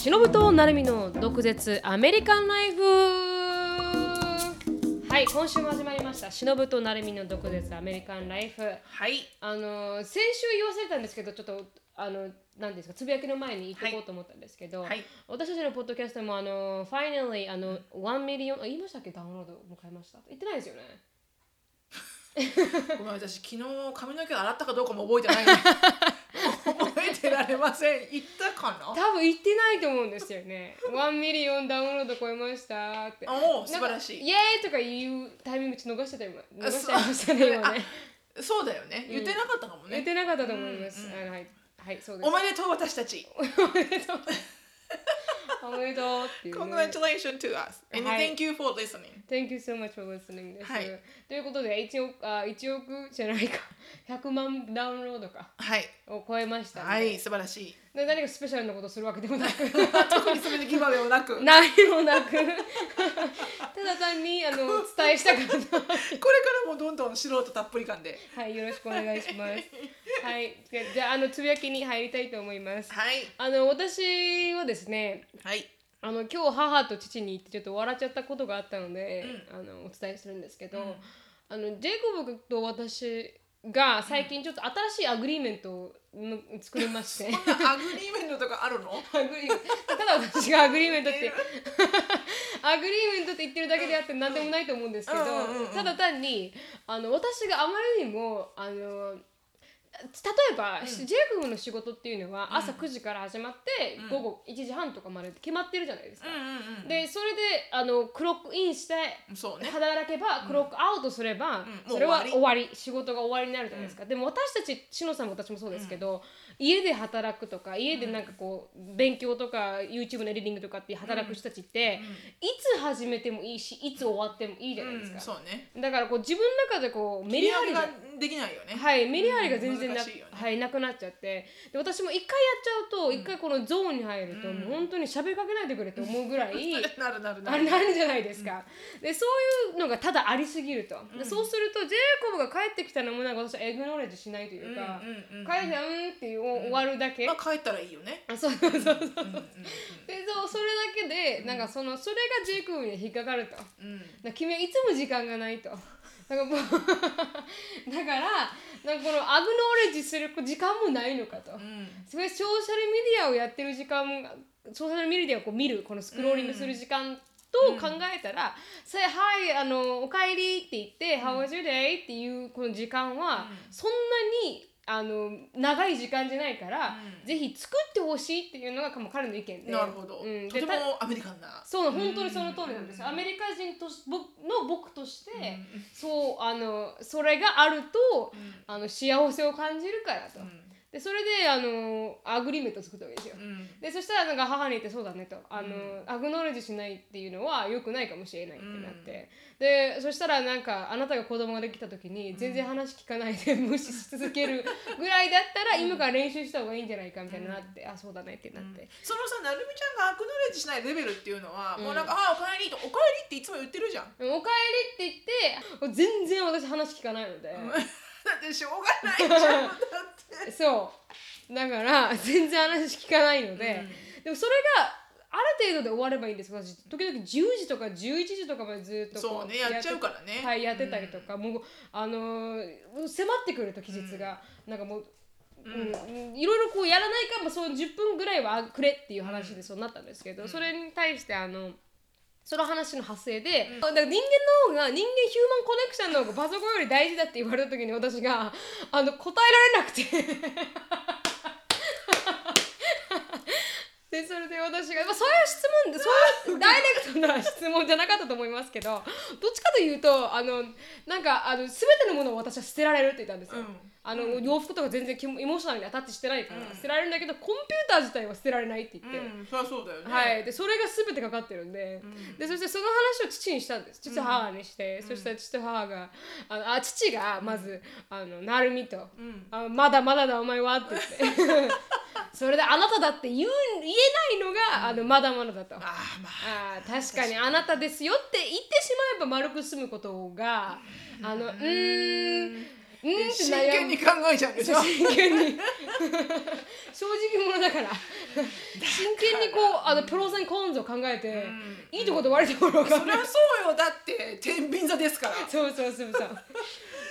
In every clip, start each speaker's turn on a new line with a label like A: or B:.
A: しのぶとなるみの毒舌アメリカンライフ。はい今週も始まりました。しのぶとなるみの毒舌アメリカンライフ。
B: はい。
A: あの先週言わせたんですけどちょっとあの何ですかつぶやきの前に言っておこうと思ったんですけど、
B: はい。
A: 私たちのポッドキャストもあの finally あの1 million あ言いましたっけ？ダウンロード迎えました。言ってないですよね？
B: ごめん私昨日髪の毛洗ったかどうかも覚えてないね。てられません。言ったかな？
A: 多分言ってないと思うんですよね。1ミリオンダウンロード超えましたって。
B: おお素晴らしい。
A: イエーイとか言うタイミング逃してた今逃しちゃいましたね今ね。
B: そうだよね。言ってなかったかも
A: 言っ
B: ね。
A: てなかったと思います、あのはい。はいそうです。
B: おめでとう私たち。
A: おめでとう。おめでとうっていう、ね、
B: Congratulations to us. And
A: はい。
B: thank you for listening.
A: Thank you so much for listening です、
B: はい。
A: ということで1億あ1億じゃないか。100万ダウンロードか。
B: はい
A: を超えました
B: はい素晴らしい。
A: で何かスペシャルなことするわけでもなく
B: 特にそれでギバウェイもなく。これか
A: 何もなく ただ単にあの伝えしたかった
B: らもどんどん素人たっぷり感で。
A: はい、よろしくお願いします。はい、じゃあ、あのつぶやきに入りたいと思います。
B: はい
A: あの、私はですね、
B: はい
A: あの、今日母と父に言ってちょっと笑っちゃったことがあったので、あの、お伝えするんですけど。あの、ジェイコブと私が最近ちょっと新しい agreement をの作りまして。
B: こんな agreement とかあるの？
A: agreement ただ私が agreement って agreement って言ってるだけであって何でもないと思うんですけど、ただ単にあの私があまりにもあの例えば、ジェイコブの仕事っていうのは朝9時から始まって、午後1時半とかまで決まってるじゃないですか。
B: うんうん
A: でそれであのクロックインして。働けば、クロックアウトすれば、
B: うん。
A: それは
B: 終
A: 終わり。仕事が終わりになるじゃないですか、でも私たちしのさんも私もそうですけど、家で働くとか家でなんかこう、勉強とか YouTube のエディングとかって働く人たちって、いつ始めてもいいしいつ終わってもいいじゃないです
B: うん。
A: か、
B: そうね。
A: だからこう自分の中でこうメ
B: リハリができないよね。
A: はい、メリハリが全然な,、
B: 難しいよね。
A: はい、なくなっちゃって。で私も一回やっちゃうと一回このゾーンに入ると、もう本当に喋りかけないでくれと思うぐらい、
B: なるなるな
A: あ
B: る。
A: れなるじゃないですか、でそういうのがただありすぎると、でそうするとジェイコブが帰ってきたのもなんか私はエグノレージしないというか、帰ってうんっていう終わるだけ、
B: まあ帰ったらいいよね。
A: あそうそうそうそう、でそうそれだけでなんかそのそれがジェイコブに引っかかると、
B: うん。
A: ら君はいつも時間がないと。だからもうだからなんかこのアグノーレージする時間もないのかと、
B: うん。
A: それソーシャルメディアをやってる時間がソーシャルメディアをこう見るこのスクローリングする時間と考えたら「Say hi あのおかえり」って言って「How was your day?」っていうこの時間はそんなにあの長い時間じゃないから、ぜひ作ってほしいっていうのが彼の意見で。
B: なるほど。
A: うん、
B: とてもアメリカンな。
A: そう本当にその通りなんですよ、アメリカ人とし僕の僕として、そうあのそれがあると、あの幸せを感じるからと、でそれであの agreement を作ったわけですよ、
B: うん。
A: でそしたらなんか母に言ってそうだねと。あの、 acknowledge しないっていうのは良くないかもしれないってなって、でそしたらなんかあなたが子供ができた時に全然話聞かないで無視し続ける ぐらいだったら今から練習した方がいいんじゃないかみたいになって、あそうだねってなって、
B: そのさ、なるみちゃんが acknowledge しないレベルっていうのは、もうなんか、ああ、おかえりと、おかえりっていつも言ってるじゃん。
A: おかえりって言って全然私話聞かないので、
B: だってしょうがないじゃん。だって。
A: そう。だから全然話聞かないので、でもそれがある程度で終わればいいんです私。時々10時とか11時とかまでずっとこ
B: そうねやっちゃうからね。
A: はいやってたりとか、もうあのー迫ってくると期日が、なんかもううん。いろいろこうやらないかもそう10分ぐらいはくれっていう話でそうなったんですけど、それに対してあのその話の発生で、だから人間の方が人間ヒューマンコネクションの方がパソコンより大事だって言われた時に私があの答えられなくて。でそれで私が、まあ、そういう質問でそういうダイレクトな質問じゃなかったと思いますけどどっちかというとあのなんかあの全てのものを私は捨てられるって言ったんですよ。
B: うん
A: あの洋服とか全然キモエモーショナルにアタッチしてないから、捨てられるんだけどコンピューター自体は捨てられないって言って、
B: うん、そりゃそうだよね。
A: はい、でそれが全てかかってるんで,、でそしてその話を父にしたんです。父と母にして、そしたら父と母があのあ父がまず「あのなるみと、あまだまだだお前は」って言って。それであなただって言う言えないのが、あのまだまだだと。
B: ああ、まあ。
A: あー確かにあなたですよって言ってしまえば丸く済むことがあのうーんうーん
B: 真剣に考えちゃうんでしょ。
A: 真剣に。正直者だから。真剣にこうあのプロセンコンズを考えて、いいところと悪いところを考え
B: そりゃそうよ。だって天秤座ですから。
A: そうそうそうそう。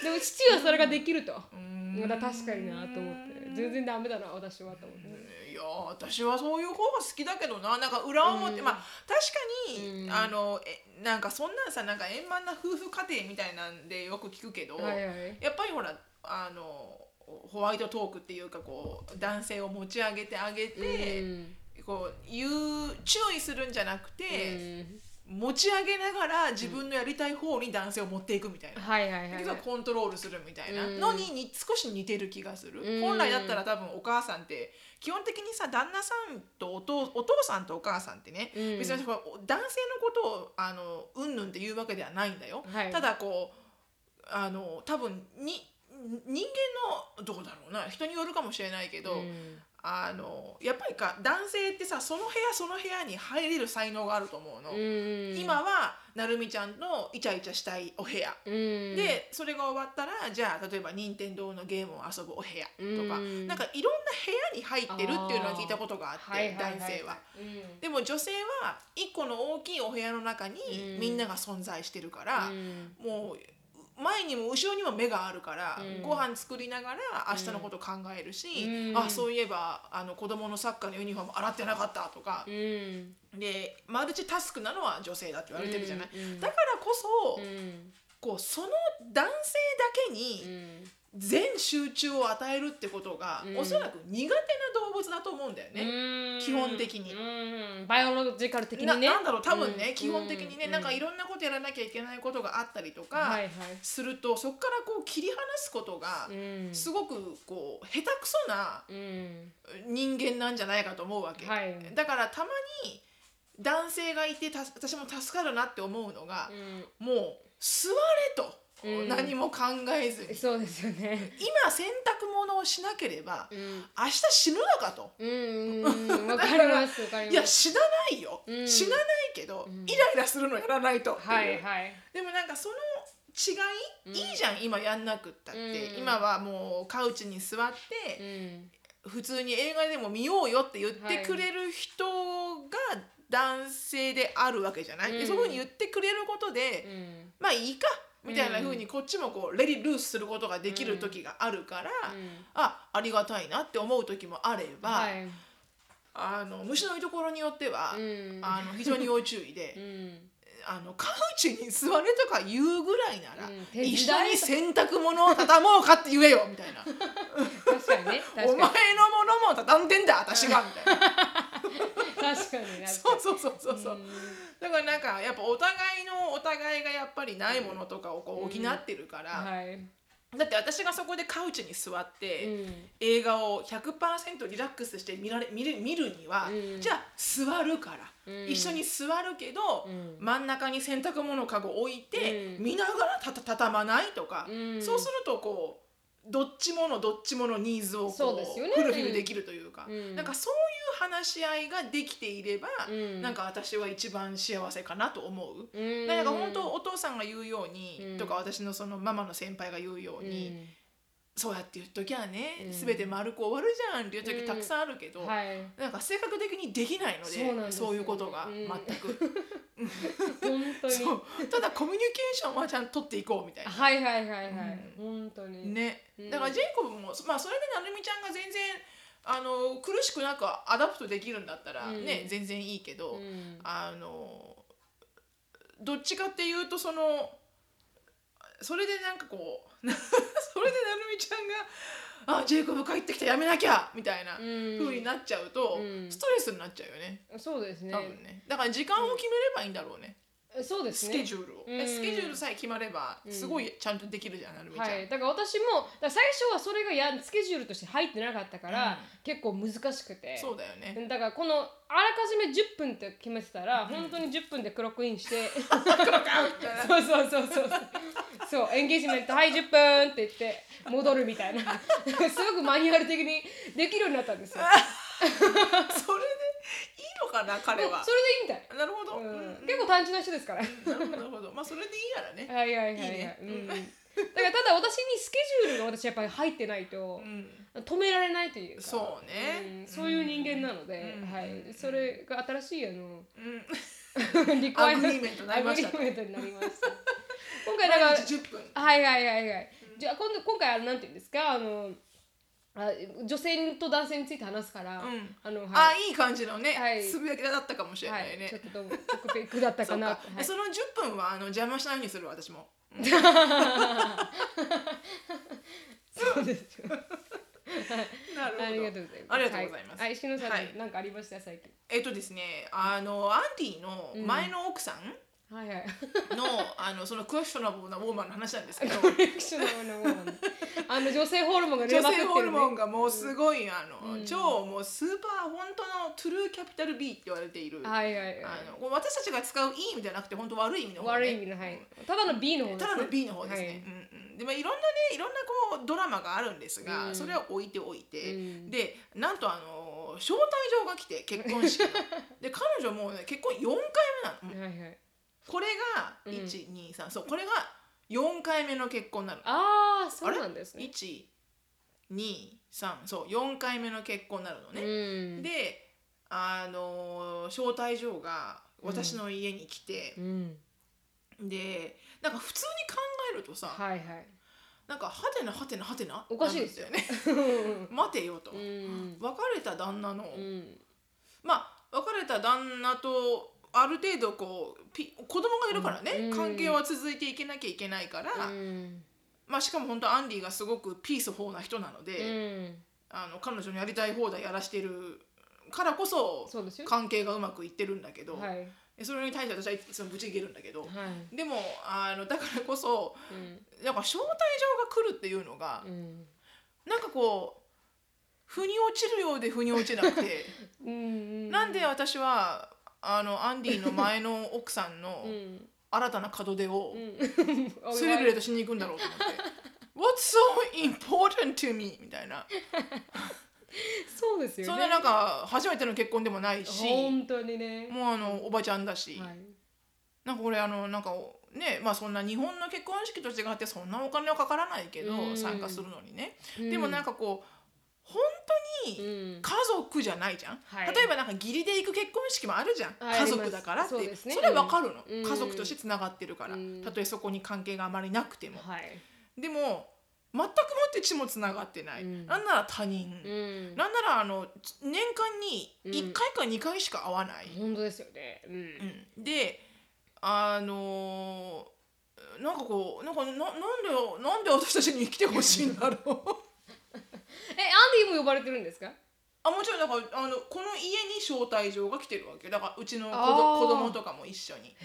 A: でも父はそれができると。まだ確かになと思って。全然ダメだな私はと思って。
B: いや私はそういう方が好きだけどな。なんか裏表、まあ確かに、あのえなんかそんなんさなんか円満な夫婦家庭みたいなんでよく聞くけど、
A: はいはい。
B: やっぱりほらあのホワイトトークっていうかこう男性を持ち上げてあげて、
A: うん。
B: こう言う注意するんじゃなくて、
A: うん
B: 持ち上げながら自分のやりたい方に男性を持っていくみたいな。
A: はいはいはい
B: 実はコントロールするみたいな。
A: うん。
B: のにに少し似てる気がする、
A: うん。
B: 本来だったら多分お母さんって基本的にさ旦那さんとお父お父さんとお母さんってね、
A: うん。
B: 別に男性のことをあのうんぬんって言うわけではないんだよ、
A: はい。
B: ただこうあの多分に人間のどうだろうな人によるかもしれないけど、
A: うん
B: あのやっぱりか男性ってさその部屋その部屋に入れる才能があると思うの、
A: うん
B: 今はなるみちゃんのイチャイチャしたいお部屋、
A: うん。
B: でそれが終わったらじゃあ例えば任天堂のゲームを遊ぶお部屋とか、
A: うん。
B: なんかいろんな部屋に入ってるっていうのは聞いたことがあって男性は。
A: うん。
B: でも女性は一個の大きいお部屋の中に
A: うん。
B: みんなが存在してるから、
A: うん。
B: もう前にも後ろにも目があるから、
A: うん。
B: ご飯作りながら明日のこと考えるし、
A: うん。
B: あそういえばあの子供のサッカーのユニフォーム洗ってなかったとか。
A: う、ん。
B: でマルチタスクなのは女性だって言われてるじゃない、だからこそ、
A: うん。
B: こうその男性だけに
A: うん
B: 全集中を与えるってことが、
A: うん。
B: おそらく苦手な動物だと思うんだよね。
A: うん。
B: 基本的に。
A: うん。バイオロジカル的にね。
B: ななんだろう多分ね、
A: うん。
B: 基本的にね、
A: うん。
B: なんかいろんなことやらなきゃいけないことがあったりとか
A: はいはい。
B: すると、そこからこう切り離すことが
A: うん。
B: すごくこう下手くそな
A: うん。
B: 人間なんじゃないかと思うわけ、
A: はい。
B: だからたまに男性がいてた私も助かるなって思うのが
A: う、ん。
B: もう座れと、
A: うん。
B: 何も考えずに。
A: そうですよね。
B: 今洗濯物をしなければ
A: うん。
B: 明日死ぬのかと。
A: うん。うん。わかりますわかります。
B: いや死なないよ、
A: うん。
B: 死なないけど、
A: うん。
B: イライラするのやらないと
A: はいはい。
B: でもなんかその違い、
A: うん。
B: いいじゃん今やんなくったって、
A: うん。
B: 今はもうカウチに座っ
A: う
B: て、
A: ん。
B: 普通に映画でも見ようよって言ってくれる人が男性であるわけじゃない、
A: うん。
B: でそういうふうに言ってくれることで、
A: うん。
B: まあいいかみたいなふうにこっちもこうレディルースすることができる時があるから、
A: うん。
B: あありがたいなって思う時もあれば、
A: はい。
B: あの虫の居所によっては、
A: うん。
B: あの非常に要注意で
A: う。ん。
B: あのカウチに座れとか言うぐらいなら、
A: うん
B: 一緒に洗濯物を畳もうかって言えよみたいな。
A: 確かにね
B: お前のものも畳んでんだ私がみたいな。
A: 確かに
B: そうそうそうそうそう、
A: ん
B: だからなんかやっぱお互いのお互いがやっぱりないものとかをこう補ってるから、
A: はい。
B: だって私がそこでカウチに座って、
A: うん。
B: 映画を100%リラックスして見られ見る見るには、
A: うん。
B: じゃあ座るから、
A: うん。
B: 一緒に座るけど、
A: うん。
B: 真ん中に洗濯物かご置いて、
A: うん。
B: 見ながらたた畳まないとか、
A: うん。
B: そうするとこうどっちものどっちものニーズをこう
A: ね。
B: フルフィルできるというか、
A: うん。
B: なんかそういう話し合いができていれば、
A: うん。
B: なんか私は一番幸せかなと思う。
A: うん。
B: なんか本当お父さんが言うように、
A: うん。
B: とか私のそのママの先輩が言うように、そうやって言っときゃね、
A: うん。
B: 全て丸く終わるじゃんっていう時たくさんあるけど、
A: うんはい。
B: なんか性格的にできないので
A: そう
B: いうことが
A: うん。
B: 全く、そう。ただコミュニケーションはちゃんと取っていこうみたいな。
A: はいはいはいはい。本当に。
B: ね。
A: うん。
B: だからジェイコブも、まあそれでなるみちゃんが全然あの苦しくなく adapt できるんだったらね、
A: うん。
B: 全然いいけど、
A: うん。
B: あのどっちかっていうとそのそれでなんかこう それでなるみちゃんが「あジェイコブ帰ってきたやめなきゃ」みたいな
A: うん。
B: 風になっちゃうと、
A: うん。
B: ストレスになっちゃうよね。
A: そうですね。
B: 多分ね。だから時間を決めればいいんだろうね、
A: そうですね。
B: スケジュールを、
A: うん。
B: スケジュールさえ決まればすごいちゃんとできるじゃんなるみちゃん、
A: はい、だから私もだから最初はそれがやスケジュールとして入ってなかったから、結構難しくて。
B: そうだよね。
A: だからこのあらかじめ10分って決めてたら、本当に10分でクロックインして。そうそうそうそうそう。エンゲージメントはい10分って言って戻るみたいな。すごくマニュアル的にできるようになったんですよ。
B: それのかな彼は。
A: それでいいみたい、
B: なるほど、
A: うん。
B: うん
A: 結構単純な人ですから。
B: なるほどまあそれでいいやらね。
A: はいはいはいはい、
B: いいね。
A: うん。だからただ私にスケジュールが私やっぱり入ってないと
B: うん。
A: 止められないというか。
B: そうね。
A: ん。そういう人間なので、
B: うん。
A: はい、それが新しいあの
B: うん。
A: リクア
B: アグリーメントになりました。
A: アグリーメントになりました。今回だから
B: 毎日10分。
A: はいはいはいはい。じゃあ今度今回あのなんていうんですか？あのあ女性と男性について話すから、
B: うん。
A: あの
B: あ
A: はい。
B: いい感じのね、
A: はい。
B: つぶやきだったかもしれ
A: は
B: ないね、
A: い。ちょっとトクペクだったかな。
B: そうか、
A: はい。
B: その10分はあの邪魔しないようにする私も。
A: そうですよ。
B: なるほど。
A: ありがとうございます。
B: ありがとうございます。
A: はい、石野さん、
B: はい。
A: なんかありました？最近。
B: えっとですねあのアンディの前の奥さん
A: はいはい。
B: の、あのそのクエスチョナブルなウォーマンの話なんですけど
A: あの女性ホルモンが出
B: 女。性ホルモンがもうすごい、あの、
A: うん
B: 超もうスーパー本当のトゥルーキャピタル B って言われている、
A: はいはいはい。
B: あの私たちが使ういい意味じゃなくて本当悪い意味の方、ね、
A: 悪い意味のはい。ただの B の方です、ね。
B: ただの B の方ですね。
A: はい
B: うんうん、でまあいろんなねいろんなこうドラマがあるんですが、
A: うん
B: それは置いておいて、
A: うん
B: でなんとあの招待状が来て結婚式の で彼女もうね結婚4回目なの。
A: はいはい。
B: これが
A: うん
B: 1、2、3そうこれが4回目の結婚なの。
A: ああ、そうなんですね。
B: 1、2、3そう4回目の結婚になるのね。
A: うん。
B: であの招待状が私の家に来て
A: う、ん。
B: でなんか普通に考えるとさ、
A: はいはい。
B: なんかはてなはてなはてな？
A: おかしいですよ
B: ね 待てよと、
A: うん。
B: 別れた旦那の、
A: うん。
B: まあ別れた旦那とある程度こうピ子供がいるからね、
A: うん
B: 関係は続いていけなきゃいけないから、
A: うん。
B: まあしかも本当アンディがすごくピースフォーな人なの
A: う
B: で、
A: ん。
B: あの彼女のやりたい放題やらしてるからこそ。関係がうまくいってるんだけど、
A: はい。
B: それに対して私はいつもぶち切れるんだけど、
A: はい。
B: でもあのだからこそ
A: うん。
B: なんか招待状が来るっていうのが、
A: うん。
B: なんかこう腑に落ちるようで腑に落ちなくて
A: うん。
B: なんで私はあのアンディの前の奥さんの
A: うん。
B: 新たな門出を
A: うん。
B: セレブレートしに行くんだろうと思って「What's so important to me?」みたいな
A: そうですよね。
B: そんななんか初めての結婚でもないし
A: 本当にね。
B: もうあのおばちゃんだし、
A: はい。
B: なんかこれあのなんかねまあそんな日本の結婚式と違ってそんなお金はかからないけど、
A: うん
B: 参加するのにね、
A: うん
B: でもなんかこう本当に
A: うん。
B: 家族じゃないじゃん、
A: はい。
B: 例えばなんか義理で行く結婚式もあるじゃん、
A: はい
B: 家族だからって。
A: そね。
B: それわかるの、
A: うん。
B: 家族としてつながってるから、
A: うん。
B: たとえそこに関係があまりなくても、
A: はい。
B: でも全くもって血もつながってない、
A: うん。
B: なんなら他人、
A: うん。
B: なんならあの年間に1回か2回しか会わない、
A: 本当ですよね。うん。
B: うん。であのーなんかこうなんかななんでなんで私たちに来てほしいんだろう。
A: え、アンディも呼ばれてるんですか？
B: あもちろんだからあのこの家に招待状が来てるわけ。だからうちの子子供とかも一緒に。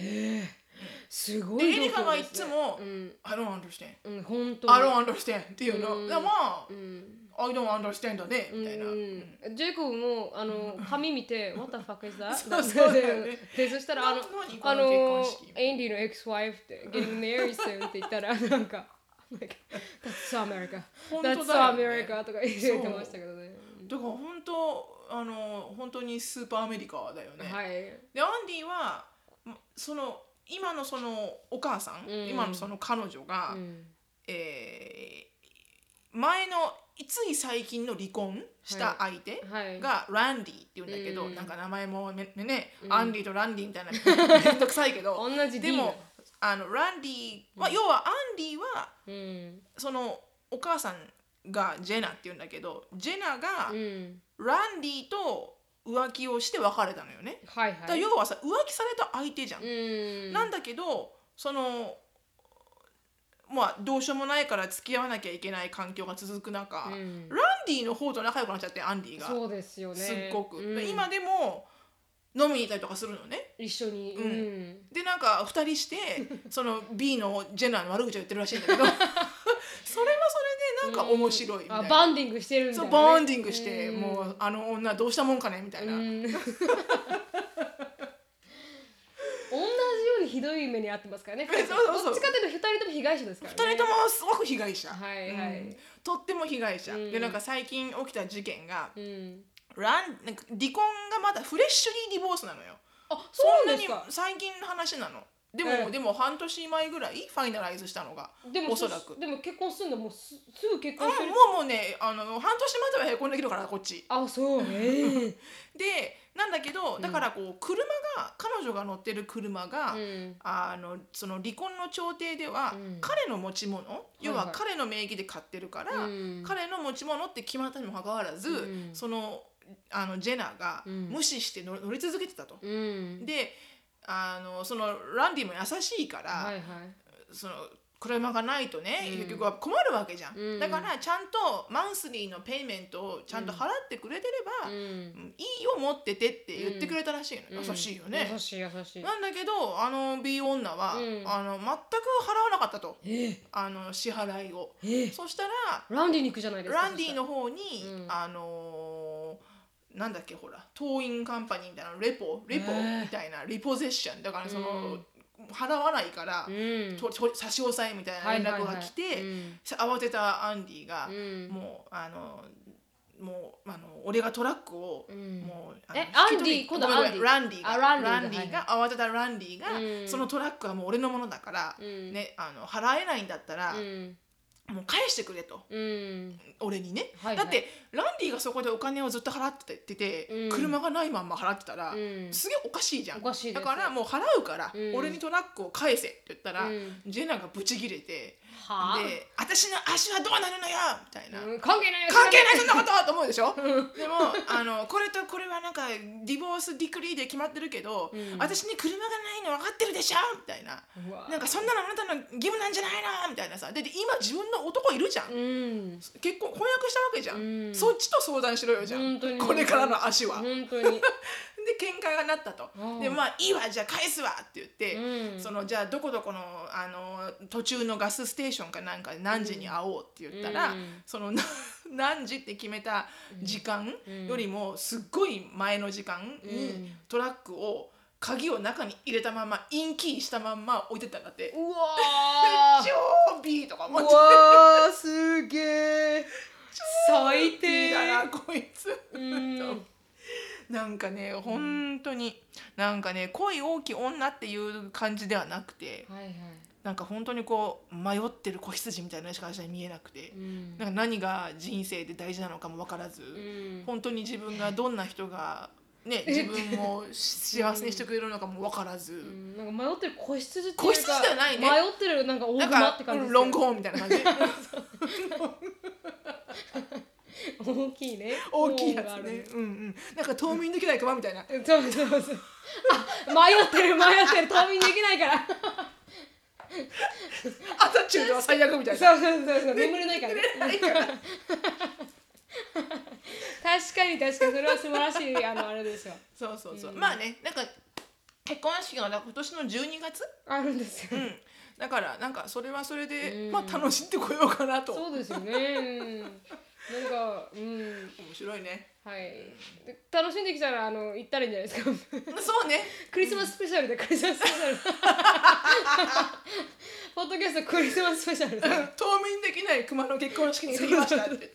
A: すごいですね。
B: リカがいつも
A: うん。
B: 「I don't understand」
A: うん、本当に。
B: I don't understand っていうの、
A: うん。
B: まあ、
A: うん。
B: I don't understand だねみたいな、
A: うん、ジェイコブもあの紙見て「What the fuck is that? 」
B: そうそうだよね。
A: でそしたらあのあ
B: の
A: エンディの ex-wife って getting married soon って言ったらなんか like, That's so America. That's America とか言ってましたけどね。
B: だから本当あの本当にスーパーアメリカだよね、
A: はい。
B: でアンディはまその今のそのお母さん、
A: うん。
B: 今のその彼女が、
A: うん。
B: えー前のつい最近の離婚した相手
A: はい。
B: がランディって言うんだけど、
A: うん。
B: なんか名前もねね、
A: うん。
B: アンディとランディみたいな めんどくさいけど
A: 同じ D
B: でもあのランディは、要はアンディは
A: うん。
B: そのお母さんがジェナって言うんだけどジェナが
A: うん。
B: ランディと浮気をして別れたのよね。
A: はいはい。
B: だ要はさ浮気された相手じゃん。
A: うん。
B: なんだけどそのまあどうしようもないから付き合わなきゃいけない環境が続く中、
A: うん。
B: ランディの方と仲良くなっちゃってアンディが。
A: そうですよね。
B: すっごく、
A: うん。
B: 今でも飲みに行ったりとかするのね。
A: 一緒に。
B: うん。
A: うん。
B: でなんか2人して その B のジェナーの悪口を言ってるらしいんだけど。それはそれでなんか面白いみたいな、
A: あバンディングしてるみた
B: そ
A: いうなね。
B: ボンディングして、
A: うん。
B: もうあの女どうしたもんかねみたいな、
A: うん。同じようにひどい目に遭ってますからね。
B: そうそうそう。
A: どっちかというと二人とも被害者ですからね。
B: 2人ともすごく被害者、
A: はいはい。
B: うん。とっても被害者、
A: うん。
B: でなんか最近起きた事件が
A: うん。
B: ランなんか離婚がまだフレッシュリーディボースなのよ。
A: あ、そうなんです
B: んな
A: か
B: に。最近の話なの。でも、
A: ええ。
B: でも半年前ぐらいファイナライズしたのが
A: でも
B: おそらく。
A: でも結婚するの？もうすすぐ結
B: うん
A: 婚してる、
B: もうもうねあの半年待てばへこんできるからこっち。
A: あそう。ええ。
B: でなんだけどだからこう車が彼女が乗ってる車が、
A: うん。
B: あのその離婚の調停では、
A: うん。
B: 彼の持ち物要
A: はい。は
B: はい彼の名義で買ってるから、
A: うん。
B: 彼の持ち物って決まったにもかかわらず、
A: うん。
B: そのあのジェナが
A: うん。
B: 無視して乗乗り続けてたと。
A: うん。
B: であのそのランディも優しいから、
A: はいはい。
B: その車がないとね、
A: うん。
B: 結局は困るわけじゃん、
A: うん。
B: だからちゃんとマンスリーのペイメントをちゃんと払ってくれてれば、
A: うん。
B: うんいいよ持っててって言ってくれたらしいの、優しいよね、
A: 優しい優しい。
B: なんだけどあの B 女は、
A: うん。
B: あの全く払わなかったと。
A: え？え
B: あの支払いを。
A: え？え
B: そしたら
A: ランディに行くじゃないですか
B: ランディの方に、
A: うん。
B: あのーなんだっけほらトーインカンパニーみたいなレポレポ
A: ええ。
B: みたいなリポゼッション。だからその、
A: うん。
B: 払わないから、
A: うん。
B: とと差し押さえみたいな連絡が来て、慌てたアンディが、
A: うん。
B: もうあのもうあの俺がトラックを、
A: うん。
B: もう
A: えアンディ？今度アンディ？
B: ランディが
A: あランディが
B: 慌てたランディが、
A: うん。
B: そのトラックはもう俺のものだから、
A: うん。
B: ねあの払えないんだったら、
A: うん
B: もう返してくれと。
A: うん。
B: 俺にね、
A: はいはい。
B: だってランディがそこでお金をずっと払ってて、
A: うん。
B: 車がないまんま払ってたら、
A: うん。
B: すげえおかしいじゃん。
A: おかしいです。
B: だからもう払うから、
A: うん。
B: 俺にトラックを返せって言ったら、
A: うん。
B: ジェナがブチギレて
A: はあ？
B: で「私の足はどうなるのよ!」みたいな。
A: うん関係ないよ
B: 関係ないそんなこと？と思うでしょ？でもあのこれとこれはなんかディボースディクリーで決まってるけど、
A: うん。
B: 私に車がないの分かってるでしょ？みたいな。なんかそんなのあなたの義務なんじゃないの？みたいなさ。でで今自分の男いるじゃん、
A: うん。
B: 結婚婚約したわけじゃん、
A: うん。
B: そっちと相談しろよじゃんこれからの足は、
A: 本当に
B: で喧嘩がなったと
A: うん
B: でまあいいわじゃあ返すわって言って、
A: うん
B: そのじゃあどこどこのあの途中のガスステーションかなんかで何時に会おうって言ったら、
A: うん
B: その何時って決めた時間よりもすっごい前の時間にトラックを鍵を中に入れたままインキーしたまんま置いてたんだって。
A: うわー
B: 超ビーとか思って
A: すげえ最低
B: だなこいつ。
A: うん
B: なんかね本当になんかね恋大きい女っていう感じではなくて
A: はいはい。
B: なんか本当にこう迷ってる子羊みたいなしか私は見えなくて
A: う、ん。
B: なんか何が人生で大事なのかも分からず、
A: うん。
B: 本当に自分が どんな人が、ね、自分を幸せにしてくれるのかも分からず、
A: うん。なんか迷ってる子羊っていうか
B: 子羊じゃないね。
A: 迷ってるなんか大熊
B: か
A: って感じです
B: ロングホーンみたいな感じ
A: 大きいね。
B: 大きいやつね、うんうん、なんか冬眠できない熊みたいな。
A: そうそうそう。あ迷ってる迷ってる冬眠できないから。
B: アタチュードは最悪みたいな。
A: そうそうそうそう。眠れないから。ね
B: ないから。
A: 確かに確かに。それは素晴らしいあのあれですよ。
B: そうそうそう、
A: うん。
B: まあねなんか結婚式が今年の12月？
A: あるんですよ、
B: うん。だからなんかそれはそれで、
A: うん。
B: まあ楽しんでこようかなと。
A: そうですよね。うんなんかうん
B: 面白いね。
A: はい。で楽しんできたらあの行ったらいいんじゃないですか。
B: そうね。
A: クリスマススペシャルでクリスマス。スペシャルポッドキャストクリスマススペシャル。で
B: 冬眠できない熊の結婚式に行ってきましたって。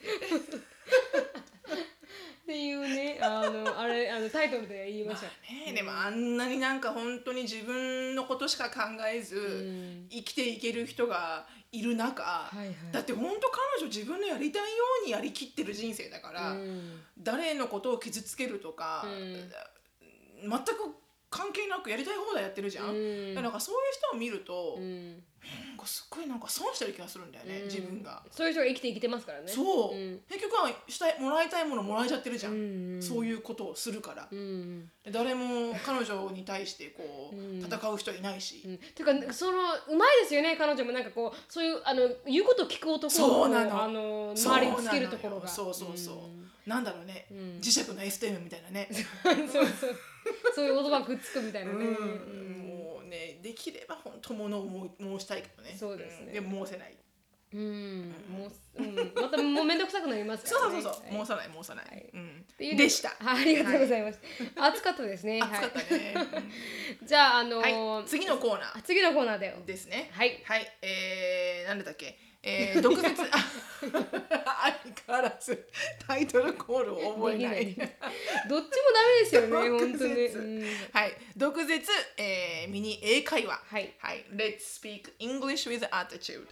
B: 言って
A: いうねあのあれあのタイトルで言いました、
B: ねえでもあんなになんか本当に自分のことしか考えず、
A: ん。
B: 生きていける人がいる中、
A: はいはい。
B: だって本当彼女自分のやりたいようにやりきってる人生だから、
A: うん。
B: 誰のことを傷つけるとか、
A: うん。
B: 全く関係なくやりたい放題やってるじゃん。
A: うん。
B: だからなんかそういう人を見ると、
A: うん。
B: なんかすっごいなんか損してる気がするんだよね、
A: うん。
B: 自分が。
A: そういう人が生きていけてますからね。
B: そう、
A: うん。
B: 結局はしたいもらいたいものもらえちゃってるじゃん、
A: うん
B: そういうことをするから、
A: うん
B: 誰も彼女に対してこう、
A: うん。
B: 戦う人いないし、
A: うん、ていうかそのうまいですよね彼女も。なんかこうそういうあの言うことを聞く男を
B: そうなの。
A: あの周りにつけるところが。
B: そうそうそう、
A: ん。
B: なんだろうね、
A: うん。
B: 磁石の STM みたいなね、
A: そうそうそういう言葉くっつくみたいなね、
B: もうねできれば本当ものを申申したいけどね。
A: そうですね。
B: ん。でも申せない。
A: うん。もう、うん、またもう面倒くさくなりますからね。
B: そうそうそう、
A: はい。
B: 申さない申さない、
A: はい。
B: うん。でした。
A: はいありがとうございます、暑かったですね。
B: 暑かったね、
A: はい、じゃああの
B: 次のコーナー。
A: あ次のコーナーだよ。
B: ですね。
A: はい。
B: はい。えー、なんだっけ？えー、毒舌あありかわらずタイトルコールを覚えない。
A: どっちもダメですよね 本当に、
B: 毒舌
A: うん。
B: はい。毒舌、えー、ミニ英会話。
A: はい。
B: はい、Let's speak English with attitude.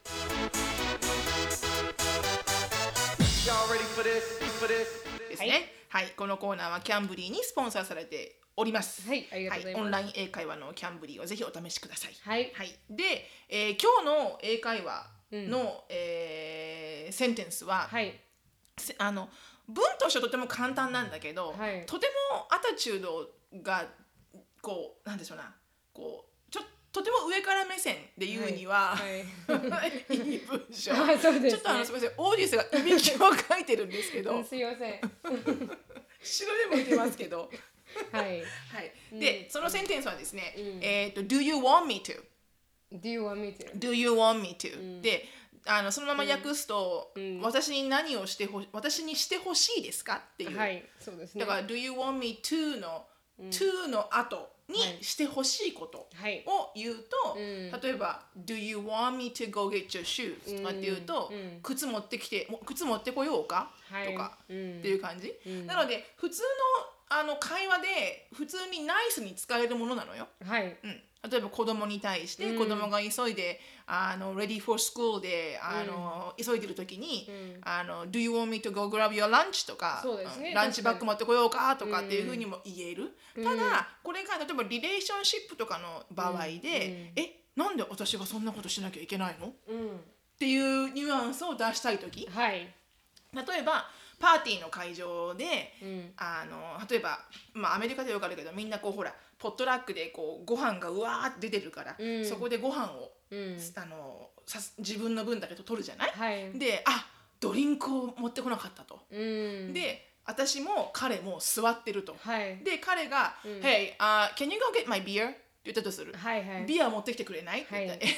C: Y'all ready for this? For this?
B: ですね。はい、このコーナーはキャンブリーにスポンサーされております。
A: はい。ありがとうございます。
B: オンライン英会話のキャンブリーをぜひお試しください。
A: はい。
B: で、えー今日の英会話の、えーセンテンスは、
A: はい。
B: せあの文としてはとても簡単なんだけど、
A: はい。
B: とてもアタチュードがこうなんでしょうな。こうちょとても上から目線で言うには、
A: はい。
B: い、い文章、
A: ね。
B: ちょっとあのすみません。オーディエンスがいびきを書いてるんですけど。
A: う んすいません。
B: 白でも言ってますけど。
A: はい。
B: はい。で、そのセンテンスはですね、
A: うん。
B: えっ、と Do you want me to?
A: Do you want me to?
B: Do you want me to?、であのそのまま訳すと、
A: うん。
B: 私に何をしてほ私にしてほしいですかっていう、
A: はいそうですね。
B: だから Do you want me to の、to の後に
A: はい
B: してほしいこと
A: はい。
B: を言うと、
A: うん。
B: 例えば Do you want me to go get your shoes? とかって言うと、
A: うん。
B: 靴持ってきても靴持ってこようか、
A: はい。
B: とか、
A: うん
B: っていう感じ、
A: ん。
B: なので普通のあの会話で普通にナイスに使えるものなのよ。
A: はい。
B: うん、例えば子供に対して子供が急いで、あの ready for school であの、急いでる時に、あの Do you want me to go grab your lunch? とか
A: そうですね。
B: んランチバッグ持ってこようか？とかっていうふうにも言える、ただこれが例えばリレーションシップとかの場合で、えなんで私がそんなことしなきゃいけないの？っ
A: うん。
B: ていうニュアンスを出したい時。
A: はい。
B: 例えばパーティーの会場で、
A: ん。
B: あの例えば、まあ、アメリカでよくあるけどみんなこうほらポットラックでこうご飯がうわーって出てるから、
A: うん。
B: そこでご飯を、
A: うん。
B: あのさす自分の分だけと取るじゃない、
A: はい。
B: であドリンクを持ってこなかったと。
A: うん。
B: で私も彼も座ってると。
A: はい。
B: で彼が「Hey、uh, can you go get my beer?」って言ったとする？
A: はいはい。
B: ビア持ってきてくれない？って言ったら、
A: はい。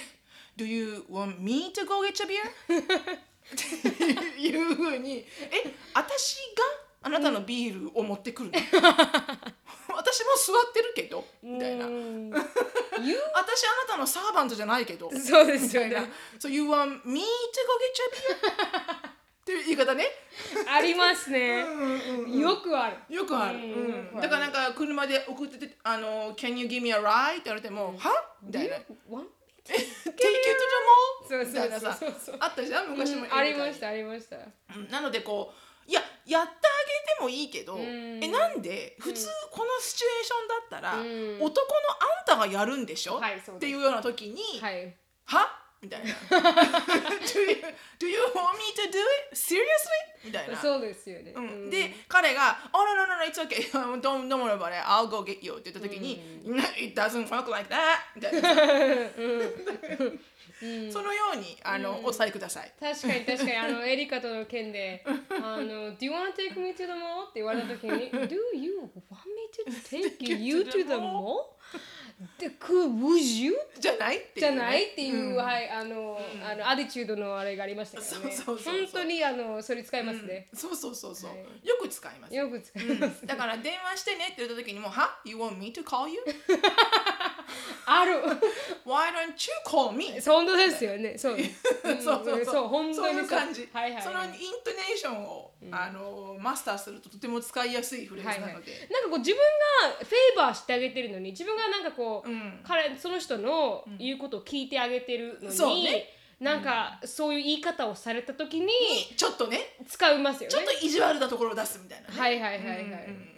B: Do you want me to go get your beer? っていうふうに、え、私があなたのビールを持ってくるの、私も座ってるけど、みたいな。
A: うん。
B: 私あなたのサーバントじゃないけど、み
A: そうですよ
B: たいな。
A: ね。
B: So you want me to go get your beer? っていう言い方ね。
A: ありますね。よくある。
B: よくある。だからなんか車で送ってて、あの、Can you give me a ride? って言われても、は？みたいな。Take you to? みたいなさあったじゃん？昔も、
A: ありましたありました。
B: うんなのでこういややってあげてもいいけど、
A: ん。
B: えなんで普通このシチュエーションだったら、
A: うん。
B: 男のあんたがやるんでしょ、っていうような時に、
A: はい。
B: は？みたいな do, you, do you want me to do it? Seriously? みたいな。
A: そうですよね
B: う
A: うん
B: ん、で彼が「Oh no no no it's okay don't don't worry about it I'll go get you」って言った時に「It doesn't work like that」みたいなそのようにあの、お伝えください。
A: 確かに確かにあのエリカとの件で「あの Do you want to take me to the mall?」って言われた時に「Do you want me to take you to the mall?」で Would you?
B: じゃないっていうね。
A: じゃないっていう、はいあの、あのアディチュードのあれがありましたからね。
B: そうそうそう
A: 本当にあのそれ使いますね、
B: そうそうそうそう、
A: はい。
B: よく使います。
A: よく使います、
B: だから電話してねって言った時にも「は ?You want me to call you?
A: ある。
B: Why don't you call me?」
A: 本当ですよね。そう、うん
B: そうそう。そう
A: 本当に
B: そう。いう感じ、
A: はいはい、はい、
B: そのイントネーションを、あのマスターするととても使いやすいフレーズなので、
A: なんかこう自分がフェーバーしてあげてるのに自分がなんかこう、
B: うん。
A: 彼その人の言うことを聞いてあげてるのに、
B: そうね
A: なんかそういう言い方をされた時に
B: にちょっとね。
A: 使いますよね。
B: ちょっと意地悪なところを出すみたいなね、
A: はいはいはいはい、
B: うん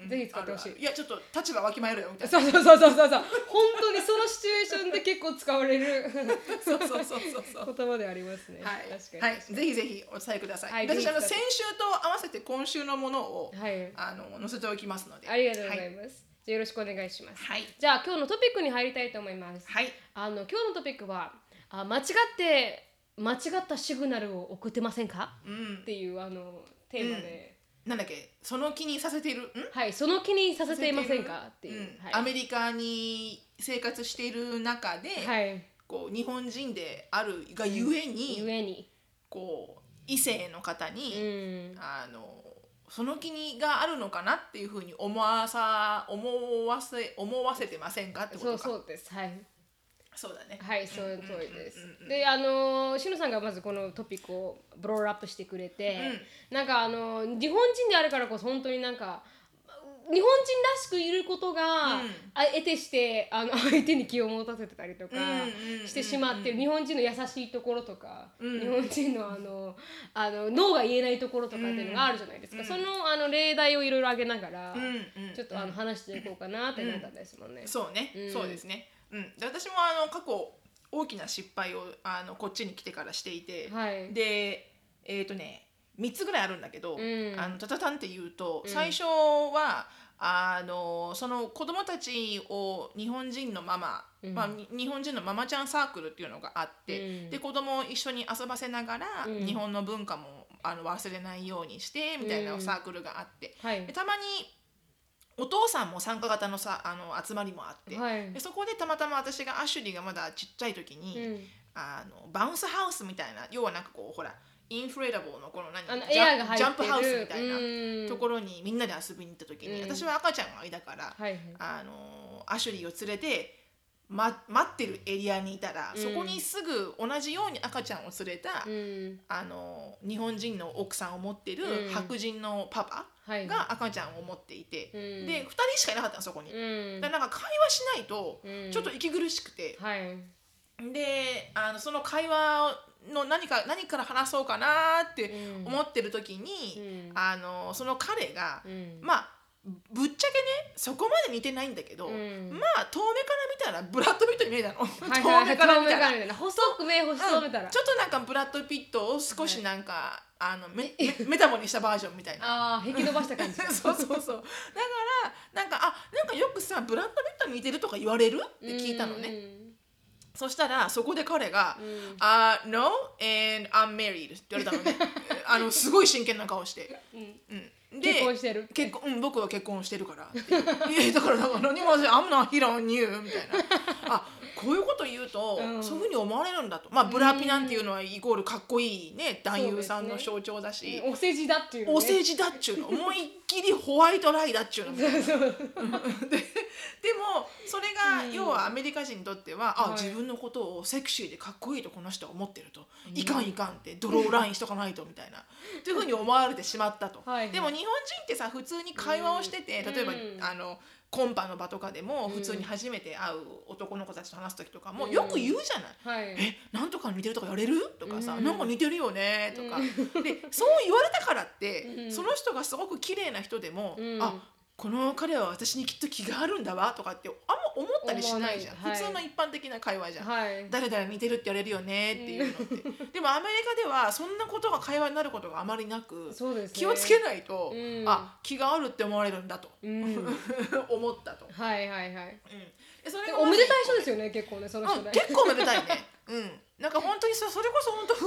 B: うん
A: ぜひ使ってほしい。
B: いやちょっと立場わきまえろよみたいな。
A: そうそうそうそうそう。そう本当にそのシチュエーションで結構使われる
B: そうそうそうそうそう。
A: 言葉でありますね、
B: はい、
A: 確かに、
B: はい、ぜひぜひお伝えください。
A: はい
B: 私あの先週と合わせて今週のものを、
A: はい。
B: あの載せておきますので。
A: ありがとうござ
B: はいい。
A: ます、じゃあよろしくお願いします、
B: はい。
A: じゃあ今日のトピックに入りたいと思います、
B: はい。
A: あの今日のトピックはあ間違って間違ったシグナルを送ってませんか？
B: うん。
A: っ。ていうあのテーマで、
B: なんだっけ、その気にさせている？ん？
A: はいその気にさせていませんか？っていう、
B: うん。アメリカに生活している中で、
A: はい、はい、
B: こう日本人であるがゆえに、
A: ゆえに、
B: こう異性の方
A: う
B: に、
A: ん、
B: あのその気にがあるのかなっていうふうに思わさ思わせ思わせてませんかってことか。
A: そうそうです。はい
B: そうだね。
A: はい、そういう通りです。
B: うんうんうんうん。
A: で、あのしのさんがまずこのトピックをブローアップしてくれて、なんかあの日本人であるからこそ本当になんか日本人らしくいることが、
B: うん。
A: あ得てしてあの相手に気を持たせてたりとか
B: うんうんうん
A: してしまってる、日本人の優しいところとか、
B: うん。
A: 日本人のあのあの脳が言えないところとかっていうのがあるじゃないですか、そのあの例題をいろいろ挙げながら、
B: うんうん。
A: ちょっとあの話していこうかなってなったんですもんね。
B: そうね、
A: うん。
B: そうですね、うん、で私もあの過去大きな失敗をあのこっちに来てからしていて、
A: はい。
B: でえっ、とね3つぐらいあるんだけど、
A: うん。
B: あのタタタンって言うと、
A: うん。
B: 最初はあのその子供たちを日本人のママ、
A: うん。
B: まあ、に日本人のママちゃんサークルっていうのがあって、
A: うん。
B: で子供を一緒に遊ばせながら、
A: うん。
B: 日本の文化もあの忘れないようにしてみたいな
A: うん。
B: サークルがあって、
A: はい。
B: でたまにお父さんも参加型のさあの集まりもあって、
A: はい。
B: でそこでたまたま私がアシュリーがまだちっちゃい時に、
A: うん。
B: あのバウンスハウスみたいな要はなんかこうほらインフレーダブルのこの何ジャンプハウスみたい
A: うん。
B: なところにみんなで遊びに行った時に、
A: うん。
B: 私は赤ちゃんがいたから、
A: はいはい。
B: あのアシュリーを連れて、ま、待ってるエリアにいたら、
A: うん。
B: そこにすぐ同じように赤ちゃんを連れた、
A: うん。
B: あの日本人の奥さんを持ってる
A: うん。
B: 白人のパパ
A: はい。
B: が赤ちゃんを持っていて、
A: うん。
B: で2人しかいなかったのそこに。
A: うん。
B: だからなんか会話しないと
A: うん。
B: ちょっと息苦しくて、
A: はい。
B: であのその会話の何か何から話そうかなって
A: うん。
B: 思ってる時に、
A: うん。
B: あのその彼が、
A: うん。
B: まあぶっちゃけねそこまで似てないんだけど、
A: うん。
B: まあ遠目から見たらブラッド・ピットに見えたの、
A: はいはいはい
B: 遠目から見たら。
A: 細く目細く見たら。
B: うんちょっとなんかブラッド・ピットを少しなんか、あのメメ メタボにしたバージョンみたいな。
A: ああ引き伸ばした感じ。
B: そうそうそう。だからなんかあなんかよくさブラッド・ピットに似てるとか言われる？って聞いたのね、
A: うん
B: そしたらそこで彼が
A: うん「
B: あ、No and I'm married」って言われたのね。あのすごい真剣な顔して、うん、で
A: 結婚してる
B: 結婚、うん、僕は結婚してるから。っていやだからだから何も私 I'm not here on you みたいな。あこういうこと言うと、
A: うん。
B: そういうふうに思われるんだと。まあブラピなんていうのはイコールかっこいいね男優さんの象徴だし、
A: お世辞だっていうのね。
B: お世辞だっちゅうの。思いっきりホワイトライだっちゅうのみたいなででもそれが要はアメリカ人にとっては、あ
A: はい。
B: 自分のことをセクシーでかっこいいとこの人は思ってると、いかんいかんってドローラインしとかないとみたいな。というふうに思われてしまったと、
A: はいはい。
B: でも日本人ってさ普通に会話をしてて、
A: うん。
B: 例えば、
A: うん。
B: あのコンパの場とかでも
A: うん。
B: 普通に初めて会う男の子たちと話す時とかも
A: うん。
B: よく言うじゃない。
A: はい
B: えなんとかに似てるとかやれる？とかさ、
A: うん。
B: なんか似てるよね？とか、でそう言われたからって、
A: うん。
B: その人がすごく綺麗な人でも、
A: うん
B: あこの彼は私にきっと気があるんだわとかってあんま思ったりしないじゃん、
A: 思わない。
B: 普通の一般的な会話じゃん、
A: はい。
B: 誰々似てるって言われるよねっていうのって、でもアメリカではそんなことが会話になることがあまりなく、
A: ね。
B: 気をつけないと、
A: うん。
B: あ気があるって思われるんだと、
A: うん。
B: 思ったと、
A: はいはいはい。
B: うん。でそれ
A: おめでたい人ですよね結構ねその人
B: うん、
A: ね
B: 結構めでたいね。うん。なんか本当にさ、それこそ本当、Who the,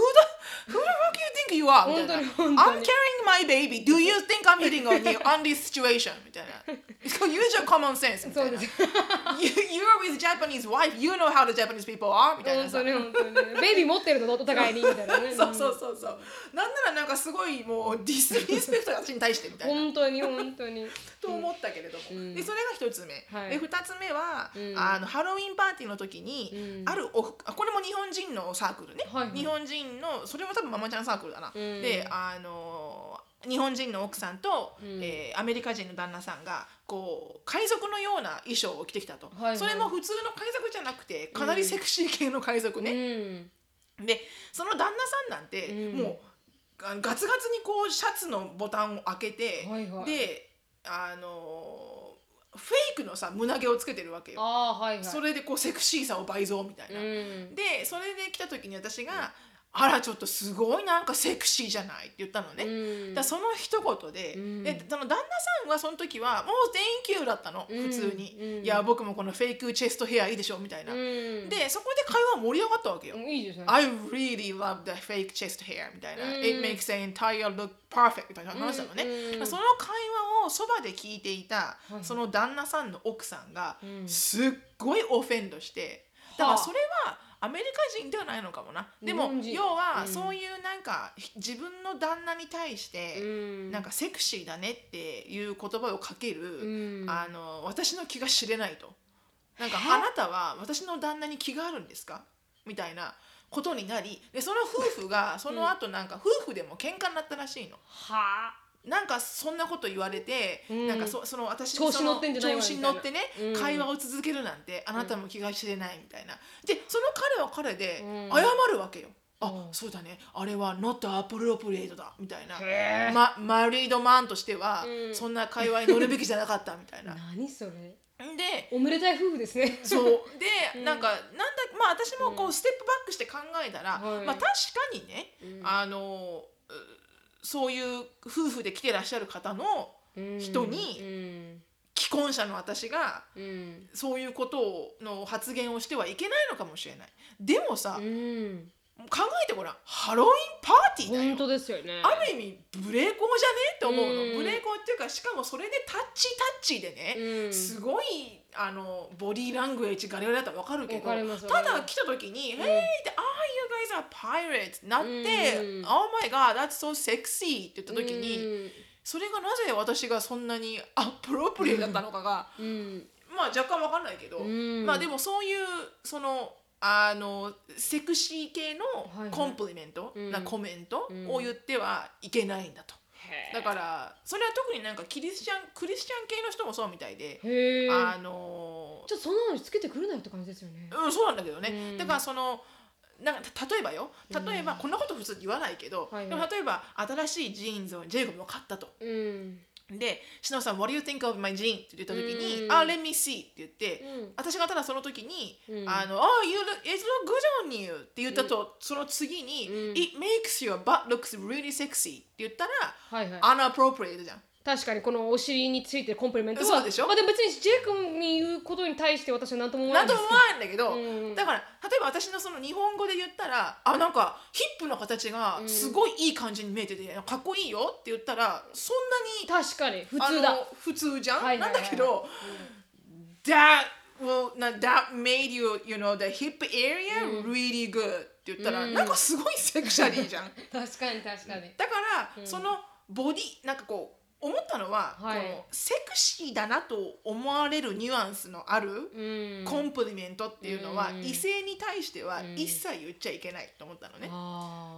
B: who the fuck you think you are? みたいな。I'm
A: に
B: carrying my baby. Do you think I'm hitting on you on this situation? みたいな。Use your common sense. みたいな。You, you're with Japanese wife. You know how the Japanese people are? みたいなさ
A: 本当。に本当にねベイビー持ってるのお互いにみたいなね
B: そうそうそうそう。なんならなんかすごいもうディスリスペクト私に対してみたいな。
A: 本当に本当に
B: と思ったけれども、
A: うん
B: でそれが一つ目、
A: はい
B: で二つ目は、
A: うん
B: あのハロウィンパーティーの時に、
A: うん
B: あるおあこれも日本人のサークルね、
A: はいはい。
B: 日本人のそれも多分ママちゃんサークルだな、
A: うん。
B: であの日本人の奥さんと、
A: うん。
B: えーアメリカ人の旦那さんがこう海賊のような衣装を着てきたと、
A: はいはい。
B: それも普通の海賊じゃなくてかなりセクシー系の海賊ね、
A: うん。
B: でその旦那さんなんて、
A: うん。
B: もうがガツガツにこうシャツのボタンを開けて、
A: はいはい。
B: であのフェイクのさ胸毛をつけてるわけよ。
A: はいはい
B: それでこうセクシーさを倍増みたいな。
A: うん
B: でそれで来た時に私が「あらちょっとすごいなんかセクシーじゃない」って言ったのね。
A: うん。
B: だその一言で,、
A: うん。
B: でその旦那さんはその時はもう「Thank you」だったの
A: うん。
B: 普通に、
A: うん。
B: いや僕もこのフェイクチェストヘアいいでしょみたいな。
A: うん。
B: でそこで会話盛り上がったわけよ。
A: うんいいですね
B: I really love the fake chest hair みたいな、
A: うん。
B: It makes the entire look perfect みたいな話したのね、その会話をそばで聞いていた、
A: はい。
B: その旦那さんの奥さんが
A: うん。
B: すっごいオフェンドして。だから
A: はあ。
B: それはアメリカ人ではないのかもな。でも要は
A: うん
B: そういうなんか自分の旦那に対して、
A: うん。
B: なんかセクシーだねっていう言葉をかける、
A: うん。
B: あの私の気が知れないと。なんかあなたは私の旦那に気があるんですか？みたいなことになりでその夫婦がその後なんか夫婦でも喧嘩になったらしいの。
A: は？あ
B: なんかそんなこと言われて、
A: うん。
B: なんかそその私
A: 調子乗ってんじゃないわ
B: その調子に乗ってね、
A: うん。
B: 会話を続けるなんてあなたも気が知れないみたいな。でその彼は彼で
A: うん。
B: 謝るわけよ、あ
A: うん。
B: そうだね。あれは not appropriate だみたいな、ま、マリードマンとしては、
A: うん。
B: そんな会話に乗るべきじゃなかったみたいな。
A: 何それ。
B: で
A: おめでたい夫婦ですね。
B: そう。で、
A: うん。
B: なんかなんだまあ私もこ
A: う
B: うん。ステップバックして考えたら、
A: はい。
B: まあ確かにね、
A: うん。
B: あのうそういう夫婦で来てらっしゃる方の人に
A: うん
B: 既婚者の私が
A: うん
B: そういうことをの発言をしてはいけないのかもしれない。でもさ、
A: うん。
B: 考えてごらん。ハロウィンパーティーだよ。
A: 本当ですよね。
B: ある意味ブレーコーじゃね？って思うの、
A: うん。
B: ブレーコーっていうかしかもそれでタッチタッチでね、
A: うん。
B: すごいあのボディーラングエージガリガリだったら分かるけどただ来た時に「Hey, って Ah, you guys are pirates」ってなって
A: うん「
B: Oh my god that's so sexy」って言った時に、
A: うん。
B: それがなぜ私がそんなにアプロプリエだったのかが、
A: うん。
B: まあ若干分かんないけど、
A: うん。
B: まあでもそういうそのあのセクシー系のコンプリメント、
A: うん。
B: なコメント
A: うん。
B: を言ってはいけないんだと。だからそれは特になんかキリスチャンクリスチャン系の人もそうみたいで、あの
A: ちょっとそんなのにつけてくるなよって感じですよね。
B: うんそうなんだけどね、
A: うん。
B: だからそのなんかた例えばよ。例えば、こんなこと普通言わないけど、例えば新しいジーンズをジェイコブが買ったと。
A: うん。
B: で「しのさん What do you think of my jean?」って言った時に「
A: うん
B: あ、let me see」って言って、
A: うん。
B: 私がただその時に「
A: うん。
B: あの Oh, you look, it look good on you」って言ったと、その次に、
A: うん。
B: It makes your butt looks really sexy」って言ったら、
A: はいはい。
B: unappropriate じゃん。
A: 確かにこのお尻についてるコンプリメントは
B: そうでしょ？
A: まあでも別にジェイ君に言うことに対して私は何とも思わな
B: ないんとも思わないんだけど、
A: うん。
B: だから例えば私のその日本語で言ったらあなんかヒップの形がすごいいい感じに見えてて、かっこいいよって言ったらそんなに
A: 確かに普通だ。
B: 普通じゃん、
A: はいはいはい。
B: なんだけど、that will な that made you you know the hip area really good って言ったら、
A: うん。
B: なんかすごいセクシャリーじゃん。
A: 確かに確かに。
B: だから、そのボディなんかこう思ったのは、
A: はい。
B: このセクシーだなと思われるニュアンスのある、
A: うん。
B: compliment っていうのは、
A: うん。
B: 異性に対しては
A: ん。
B: 一切言っちゃいけないと思ったのね。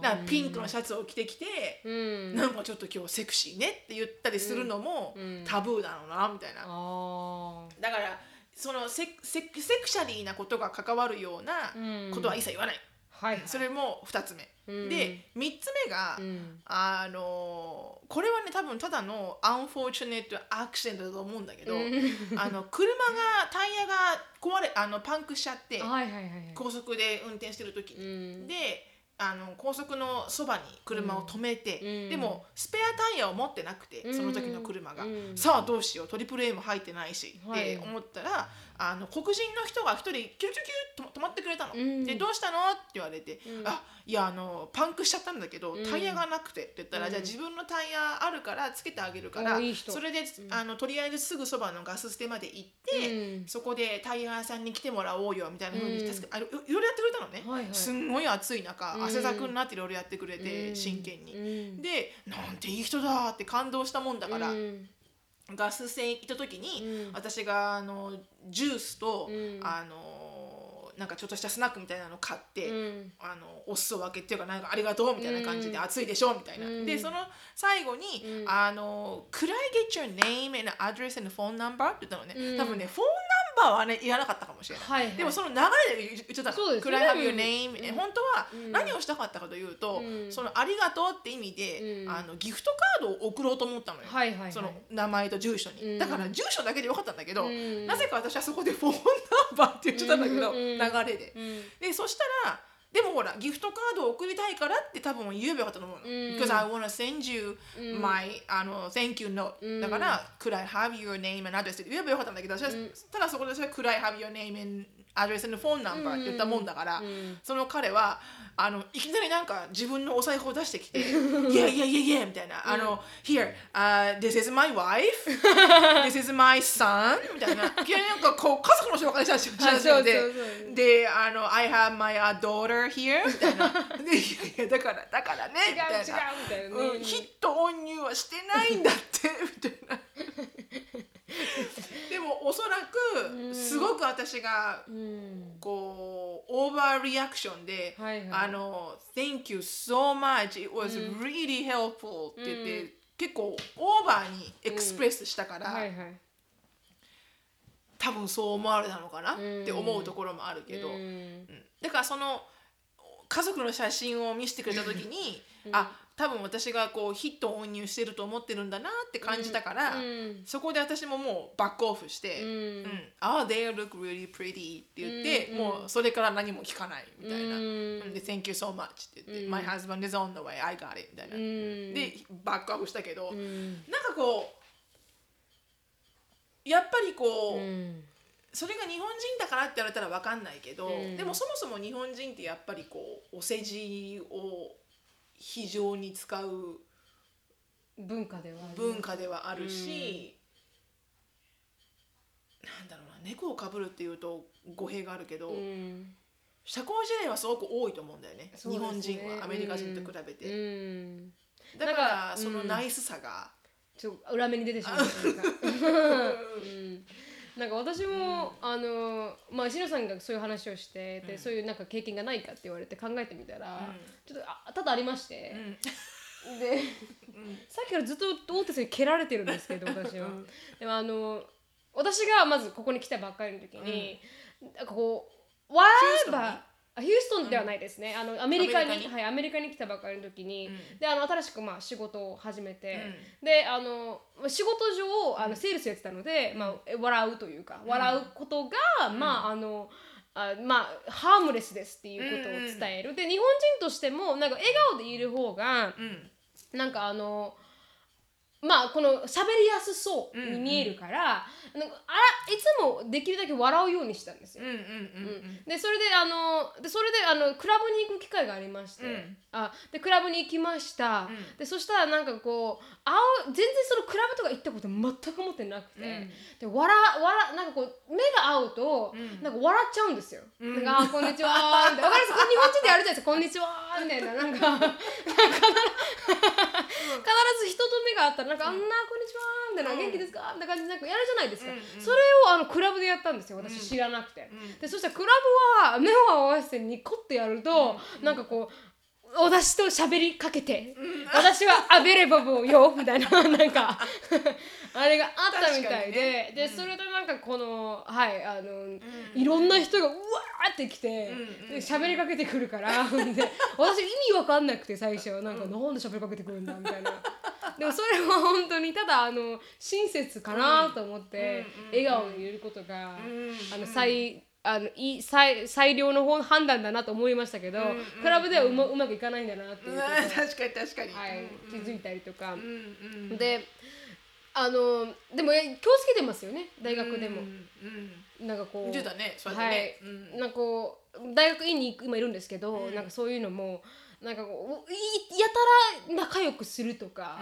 B: だからピンクのシャツを着てきて、
A: うん。
B: なんかちょっと今日セクシーねって言ったりするのも
A: うん。
B: タブーだろうなみたいな。
A: あ
B: だからそのセセ sexually なことが関わるような
A: うん。
B: ことは一切言わない。
A: ーはい。
B: それも2つ目。
A: うん。
B: で3つ目が、
A: うん。
B: あのこれはね多分ただの unfortunate accident だと思うんだけど、あの車がタイヤが壊れあのパンクしちゃって
A: はいはいはいはい。
B: 高速で運転してる時
A: う
B: に、
A: ん。
B: であの高速のそばに車を止めて、
A: うん。
B: でもスペアタイヤを持ってなくて、その時の車が、
A: うん。
B: さあどうしよう。トリプル A も入ってないし、
A: はい。
B: って思ったらあの黒人の人が一人キュルキュルキュルと止まってくれたの、
A: うん。
B: でどうしたの？って言われて、
A: うん
B: あいやあのパンクしちゃったんだけど
A: うん。
B: タイヤがなくてって言ったら、
A: うん
B: じゃあ自分のタイヤあるからつけてあげるからそれで、あのとりあえずすぐそばのガス捨てまで行って、
A: うん。
B: そこでタイヤ屋さんに来てもらおうよみたいなふうに
A: うん
B: 助けあいろいろやってくれたのね、
A: はいはい。
B: すんごい暑い中、
A: うん。
B: 汗だくになっていろいろやってくれて、
A: うん。
B: 真剣に。
A: うん
B: でなんていい人だって感動したもんだから、
A: うん
B: ガス栓行った時に、
A: うん。
B: 私があのジュースと、
A: うん。
B: あのなんかちょっとしたスナックみたいなの買って、
A: うん。
B: あのお裾分けっていうかなんかありがとうみたいな感じで、
A: うん。
B: 暑いでしょみたいな、
A: うん。
B: でその最後に、
A: うん。
B: あの「Could I get your name and address and phone number?」って言ったのね、
A: うん。
B: 多分ねフォンナンバーはねいらなかったかもしれない、
A: はいはい。
B: でもその流れで言っちゃったの。
A: そうです。ね
B: Could I have your name?、
A: うん。
B: 本当は
A: うん。
B: 何をしたかったかというと、
A: うん。
B: そのありがとうって意味で、
A: うん。
B: あのギフトカードを送ろうと思ったのよ、
A: はいはいはい。
B: その名前と住所に、
A: うん。
B: だから住所だけでよかったんだけど、
A: うん。
B: なぜか私はそこでフォンナンバーって言っちゃったんだけど、
A: うん。
B: 流れで。
A: うん。
B: でそしたらでもほらギフトカードを送りたいからって多分言えばよかったと思うの。
A: ん
B: Because I wanna send you
A: うん
B: my、あの thank you note、
A: うん
B: だから、Could I have your name and address って言えばよかったんだけど、ただそこで私は Could I have your name and address and phone number って言ったもんだから、
A: うん。
B: その彼はあのいきなりなんか自分のお財布を出してきて「いやいやいやいや」みたいな「あの Here、uh, this is my wife this is my son」みたいな。いきなりなんかこう家族の紹介し始め
A: はいそうそう。
B: て
A: そう
B: であの「I have my uh, daughter here 」みたいな「でいやいやだからだからね」みたいな。ヒットオンニューはしてないんだってみたいなでもおそらく私が
A: うん。
B: こうオーバーリアクションで、
A: はいはい。
B: あの「Thank you so much it was really helpful」って言って、結構オーバーにエクスプレスしたから、
A: はいはい。
B: 多分そう思われたのかなって思うところもあるけど、だからその家族の写真を見せてくれた時に、あ多分私がこうヒットをオン入してると思ってるんだなって感じたから、
A: うん
B: そこで私ももうバックオフして「
A: うん。
B: うん、あ they look really pretty」って言って、
A: うん
B: もうそれから何も聞かないみたいな。
A: うん。
B: うん。で「Thank you so much」って言って「My husband is on the way I got it」みたいな。
A: うん。
B: でバックアップしたけど、
A: うん。
B: なんかこうやっぱりこう、
A: うん。
B: それが日本人だからって言われたら分かんないけど、
A: うん。
B: でもそもそも日本人ってやっぱりこうお世辞を非常に使う
A: 文化ではある。
B: 文化ではあるし、なんだろうな猫をかぶるっていうと語弊があるけど、
A: うん。
B: 社交辞令はすごく多いと思うんだよね。
A: ね。
B: 日本人はアメリカ人と比べて、
A: うん。
B: だか
A: なんから
B: その
A: うん
B: ナイスさが、
A: ちょっと裏目に出てしまうというか。うんなんか私も、あのまあしのさんがそういう話をしてで、そういうなんか経験がないかって言われて考えてみたら、ちょっとあ多々ありまして、で、さっきからずっと大手さんに蹴られてるんですけど 私は、でもあの私がまずここに来たばっかりの時に、なんかこうわーばあヒューストンではないですね、あのアメリカにはい、アメリカに来たばっかりの時に、
B: うん。
A: であの新しくまあ仕事を始めて、であのまあ仕事上あのセールスやってたので、まあ、え笑うというか、笑うことが、まああのあまあハームレスですっていうことを伝える、で日本人としてもなんか笑顔でいる方が、
B: うん。
A: なんかあのまあこの喋りやすそうに見えるから、なんかあらいつもできるだけ笑うようにしたんですよ。
B: うんうんうん
A: でそれであのでそれであのクラブに行く機会がありまして、
B: うん。
A: あでクラブに行きました、でそしたらなんかこうあ全然そのクラブとか行ったこと全く思ってなくて、で笑笑なんかこう目が合うと、なんか笑っちゃうんですよ。なんかあこんにちはーみたいな。わかります？日本人でやるじゃないですか。こんにちはーみたいな。なんかなんか必ず人と目が合ったらなんかあんなこんにちはーみたいな、元気ですかみたいな感じでなんかやるじゃないですか、それをあのクラブでやったんですよ私知らなくて、でそしたらクラブは目を合わせてニコってやると、なんかこう私と喋りかけて、私はアベレバブよみたいな なんかあれがあったみたいで、
B: ね。
A: でそれでなんかこのはいあの、いろんな人がうわーって来て、で喋りかけてくるから で私意味わかんなくて最初。なんか、なんで喋りかけてくるんだみたいな。でもそれは本当にただあの親切かなと思って、笑顔でいることが、あの最あのいい最最良の方判断だなと思いましたけど、クラブではうまうまくいかないんだなっていう
B: 確かに確かに、
A: はい、気づいたりとか、であのでもえ気をつけてますよね？大学でも、
B: うん
A: なんかこう。はい。なんかこう大学院に今いるんですけど、なんかそういうのもなんかこういやたら仲良くするとか、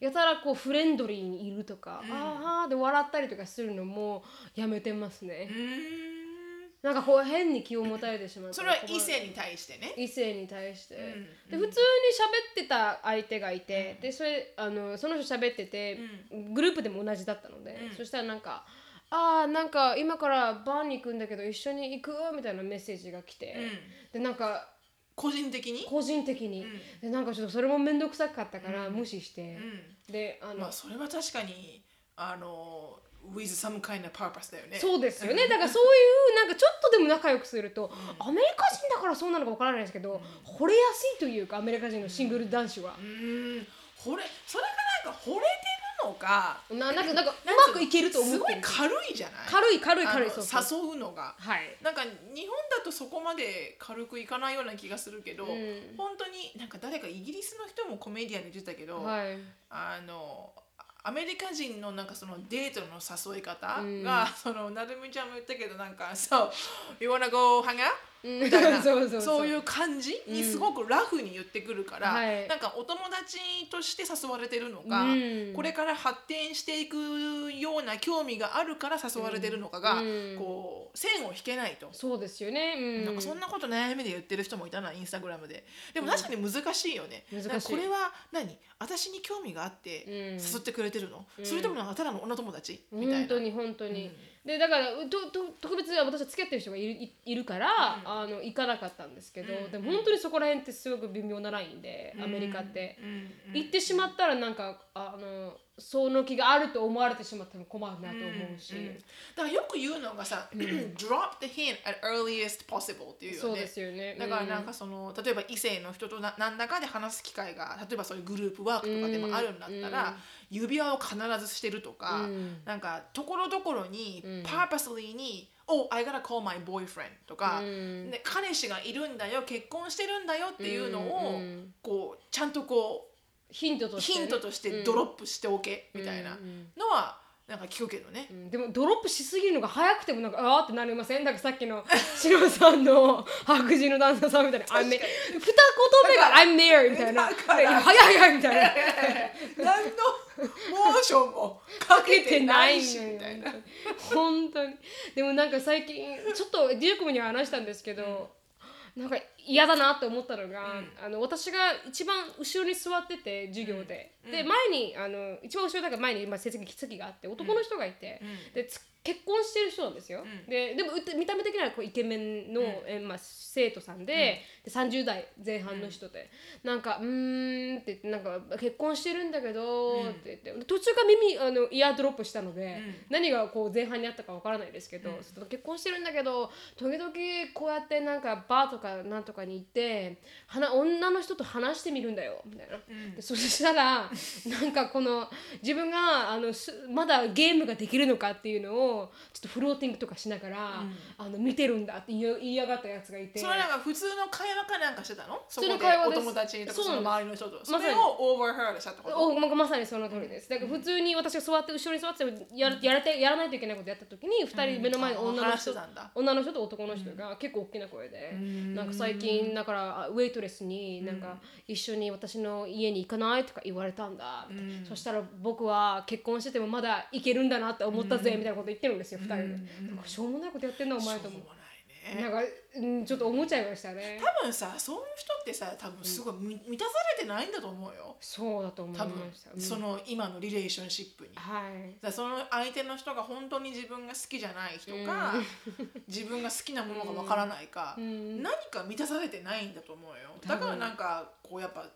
A: やたらこうフレンドリーにいるとか、ああで笑ったりとかするのもやめてますね、
B: うん。
A: なんかこう変に気を持たれてしまって
B: それは異性に対してね。
A: 異性に対して、
B: ん。
A: で普通に喋ってた相手がいて、でそれあのその人喋ってて、グループでも同じだったので、そしたらなんか「ああなんか今からバーに行くんだけど一緒に行く?」みたいなメッセージが来て、でなんか
B: 個人的に？
A: 個人的に、でなんかちょっとそれも面倒くさかったから無視して、であの、
B: まあそれは確かにあの with some kind of purpose だよね。
A: そうですよね。だからそういうなんかちょっとでも仲良くすると、アメリカ人だからそうなのかわからないですけど、惚れやすいというかアメリカ人のシングル男子は。
B: うん。惚れそれがなんか惚れのか
A: ななんかなんかうまくいけると思
B: す
A: ってる。
B: ごい軽いじゃない？
A: 軽い軽い軽いそうそう。
B: 誘うのが。
A: はい。
B: なんか日本だとそこまで軽くいかないような気がするけど、
A: ん。
B: 本当になんか誰かイギリスの人もコメディアンで言ってたけど、
A: はい。
B: あのアメリカ人のなんかそのデートの誘い方が、そのなるみちゃんも言ったけどなんか「そう You wanna go hang out?」みたいな。
A: そう
B: いう感じにすごくラフに言ってくるから、
A: はい。
B: なんかお友達として誘われてるのか、
A: うん。
B: これから発展していくような興味があるから誘われてるのかが、
A: うん。
B: こう線を引けないと。
A: そうですよね。うん。
B: なんかそんなこと悩みで言ってる人もいたなインスタグラムで。でも確かに難しいよね、これは何？私に興味があって
A: うん。
B: 誘ってくれてるの、それともただの女友達？みたいな。
A: 本当に本当に、でだからとと特別私は付き合ってる人がいるいいるから、あの行かなかったんですけど、でも本当にそこら辺ってすごく微妙なラインで、アメリカって、行ってしまったらなんかあのその気があると思われてしまっても困るなと思うし、
B: だからよく言うのがさ、drop the hint at earliest possible っていうよね。
A: そうですよね。
B: だからなんかその、例えば異性の人とな何らかで話す機会が例えばそういうグループワークとかでもあるんだったら、指輪を必ずしてるとか、なんかところどころに、purposely に「Oh, I gotta call my boyfriend」とか、で彼氏がいるんだよ結婚してるんだよっていうのを、こうちゃんとこう
A: ヒントとしてね、
B: ヒントとしてドロップしておけみたいなのはなんか聞くけどね。
A: うんでもドロップしすぎるのが早くてもなんかあーってなりません？だからさっきのシロさんの白人の旦那さんみたいな「I'm there」二言目が「I'm there」みたいな「
B: だから。
A: いや早い早い」みたいな。
B: 何のモーションもかけてないしみたいな。
A: 本当に。でもなんか最近ちょっとデュークムには話したんですけど、なんか嫌だなって思ったのが、あの私が一番後ろに座ってて授業で、で前にあの一番後ろだから前に今成績席があって男の人がいて、でつ結婚してる人なんですよ、ででもう見た目的にはこうイケメンの、えまあ、生徒さんで,、で30代前半の人で、なんか「うーん」って言ってなんか「結婚してるんだけど」って言って。途中から耳あのイヤードロップしたので、何がこう前半にあったかわからないですけど、結婚してるんだけど時々こうやってなんかバーとかなんとかに行って女の人と話してみるんだよみたいな、でそしたら なんかこの自分があのすまだゲームができるのかっていうのをちょっとフローティングとかしながら、あの見てるんだって言いやがったやつがいて。
B: それなんか普通の会話かなんかしてたの？そこで
A: 通の会話です。
B: お友達とかその周りの？人とそ
A: まさに
B: れを overheard したってこと？
A: おままさにその通りです。だから普通に私が座って後ろに座ってやるやらてやらないといけないことやった時に二人目の前に女の人、女の人と男の人が結構大きな声で、なんか最近だからあウェイトレスになんか一緒に私の家に行かないとか言われたんだ、そしたら僕は結婚しててもまだ行けるんだなって思ったぜ、みたいなこと言ってるんですよ二人で、なんかしょうもないことやってんなお前と思う。
B: ないね。
A: なんか、うん、ちょっと思っちゃいましたね。
B: 多分さそういう人ってさ多分すごいみ満たされてないんだと思うよ。
A: そうだと思い
B: 多
A: ま
B: 分
A: した、うん。
B: その今のリレーションシップに。
A: はい。
B: だその相手の人が本当に自分が好きじゃない人か、自分が好きなものがわからないか、何か満たされてないんだと思うよ。だからなんかこうやっぱ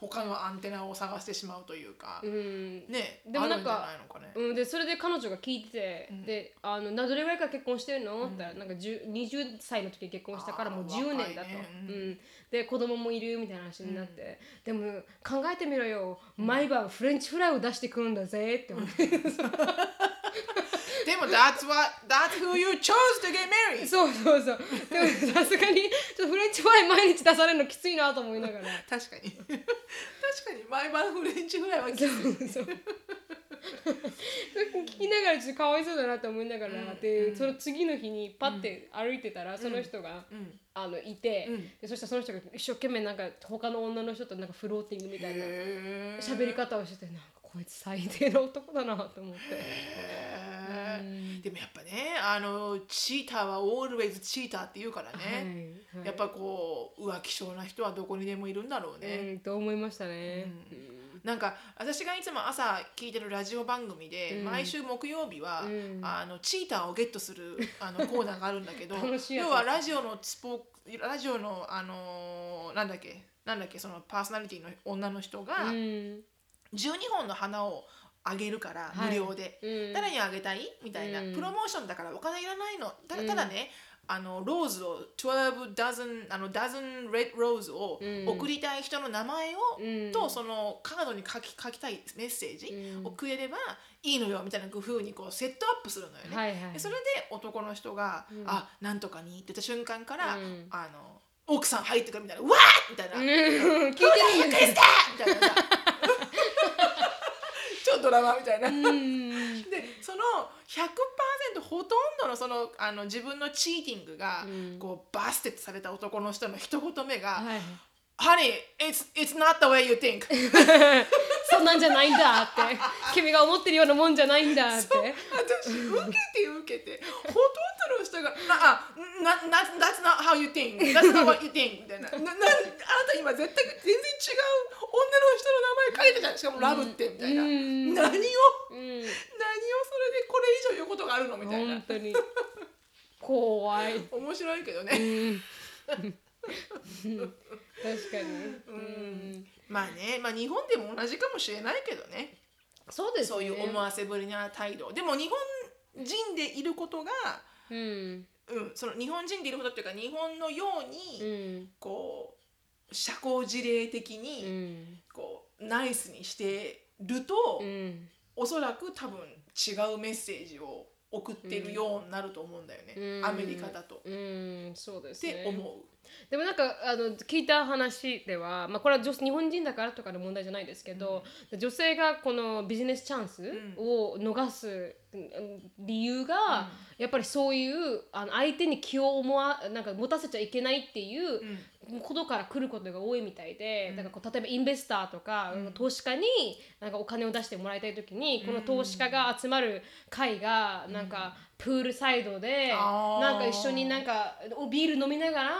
B: 他のアンテナを探してしまうというか、
A: うん。
B: ね
A: でもなんか
B: あるんじゃないのかね、
A: うん、でそれで彼女が聞いてて、であのなどれぐらいから結婚してるの、って言ったらなんか10 20歳の時に結婚したからもう10
B: あー若いね。
A: 年だと、うん。で子供もいるみたいな話になって、でも考えてみろよ。毎晩フレンチフライを出してくるんだぜって思って、
B: that's what that's who you chose to get married.
A: そうそうそう。でもさすがにちょっとフレンチフライ毎日出されるのきついなと思いながら。
B: 確かに。確かに毎晩フレンチフライはきつい。
A: そう聞きながらちょっとかわいそうだなと思いながら、でその次の日にパッて歩いてたら、その人が、あのいて、でそしたらその人が一生懸命なんか他の女の人となんかフローティングみたいな喋り方をしててなんかこいつ最低な男だなと思って。
B: でもやっぱねあのチーターは always チーターって言うからね、
A: はいはい。
B: やっぱこう浮気性な人はどこにでもいるんだろうね、
A: うんと思いましたね。
B: なんか私がいつも朝聞いてるラジオ番組で、毎週木曜日は、あのチーターをゲットするあのコーナーがあるんだけど 要はラジオのスポラジオのあのーなんだっけ？なんだっけ？そのパーソナリティの女の人が
A: うん
B: 12本の花をあげるから、
A: はい。
B: 無料で、
A: うん。
B: 誰にあげたい？みたいな、
A: うん。
B: プロモーションだからお金いらないの。ただただね、あのローズを12 dozen あの dozen red rose を
A: うん。
B: 送りたい人の名前を、
A: うん。
B: とそのカードに書き書きたいメッセージ
A: うん。
B: をくれればいいのよみたいな風にこうセットアップするのよね。
A: はいはい。
B: でそれで男の人が「あなんとかに」って言った瞬間から、
A: うん。
B: あの奥さん入ってくるみたいな「うわー!」みたいな「
A: うん。聞いてるんです
B: ですか!」みたいなさ超ドラマみたいな。
A: うん
B: でその100%ほとんどのそのあの自分のチーティングが、こうバステットされた男の人の一言目が
A: はい「
B: Honey, it's, it's not the way you think 」
A: そんなんじゃないんだって。君が思ってるようなもんじゃないんだって。
B: 私受けて受けて。ほとんどのの人が「ああなな That's not how you think. That's not what you think」みたいな。ななあなた今絶対全然違う女の人の名前書いてた。じゃんしかも「ラブって」みたいな、
A: うん。
B: 何を？
A: うん。
B: 何をそれでこれ以上言うことがあるの？みたいな。
A: 本当に。怖い。
B: 面白いけど
A: う
B: ね、
A: ん。確かに。うん。
B: まあね、まあ、日本でも同じかもしれないけどね。
A: そうですね。
B: そういう思わせぶりな態度。でも日本人でいることが、
A: うん。
B: うん、その日本人でいることっていうか日本のように、
A: うん。
B: こう社交辞令的
A: う
B: に、
A: ん。
B: こうナイスにしてると、
A: うん。
B: おそらく多分違うメッセージを送ってるようになると思うんだよね、
A: うん。
B: アメリカだと。
A: うん。そうで
B: っ
A: すね。
B: て思う。
A: でもなんかあの聞いた話では、まあ、これは女日本人だからとかの問題じゃないですけど、女性がこのビジネスチャンスを逃すうん理由が、やっぱりそういうあの相手に気を思わなんか持たせちゃいけないっていうことから来ることが多いみたいで、だからこう例えばインベスターとか、投資家になんかお金を出してもらいたい時に、この投資家が集まる会がなんか、プールサイドでなんか一緒になんかビール飲みながら、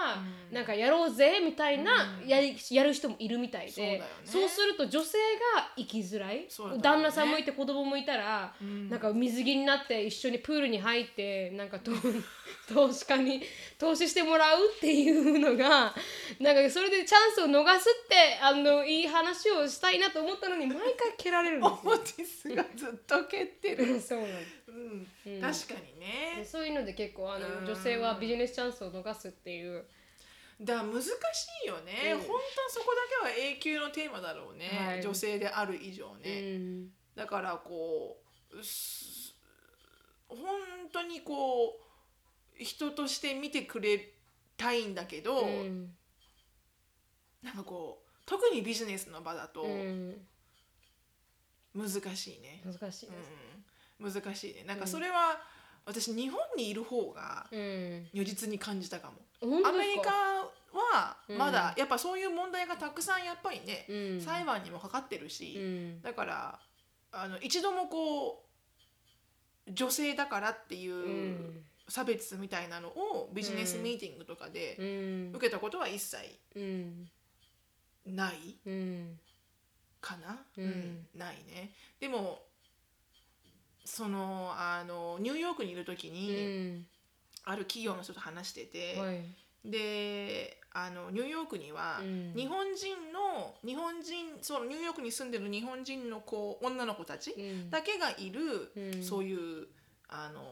A: なんかやろうぜみたいなやりやる人もいるみたいで。
B: そうね。
A: すると女性が生きづらい、
B: ね。
A: 旦那さんもいて子供もいたら、なんか水着になって一緒にプールに入ってなんかと 投資家に投資してもらうっていうのがなんかそれでチャンスを逃すってあのいい話をしたいなと思ったのに毎回蹴られるんです
B: オーティスがずっと蹴ってる。
A: よ。そうなんです。
B: うん、確かにね。
A: そういうので結構あの
B: うん。
A: 女性はビジネスチャンスを逃すっていう。
B: だから難しいよね、
A: うん。
B: 本当はそこだけは永久のテーマだろうね、
A: はい。
B: 女性である以上
A: う
B: ね、
A: ん。
B: だからこうす本当にこう人として見てくれたいんだけど、
A: うん。
B: なんかこう特にビジネスの場だと
A: うん。
B: 難しいね、
A: 難しい。
B: うん、難しいね。なんかそれは、私日本にいる方が
A: うん。
B: 如実に感じたかも。
A: 本当
B: アメリカ
A: ですか
B: は
A: うん。
B: まだやっぱそういう問題がたくさんやっぱりね、
A: うん。
B: 裁判にもかかってるし、
A: うん。
B: だからあの一度もこう女性だからっていううん差別みたいなのをビジネスミーティングとかで
A: うん。
B: 受けたことは一切
A: うん。
B: ない
A: うん。
B: かな、
A: うん。
B: ないね。でもそのあのニューヨークにいる時
A: う
B: に、
A: ん。
B: ある企業の人と話してて、
A: はい。
B: であのニューヨークには、
A: うん。
B: 日本人の日本人そのニューヨークに住んでる日本人の子女の子たち
A: うん。
B: だけがいる、
A: うん。
B: そういうあの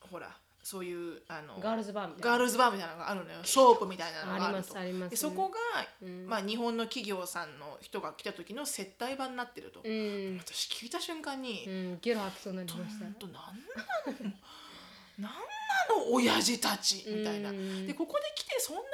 B: ほらそういうあの
A: ガールズバーみたいな。
B: ガールズバーみたいなのがあるのよ。ソープみたいなのがあ
A: ありま
B: ると
A: すあります。
B: でそこが、
A: うん。
B: まあ、日本の企業さんの人が来た時の接待場になってると、
A: うん。
B: 私聞いた瞬間に、
A: うんゲロ吐きそうになりました
B: となんなのなんなの親父たちみたいな、
A: うん。
B: でここで来てそんなね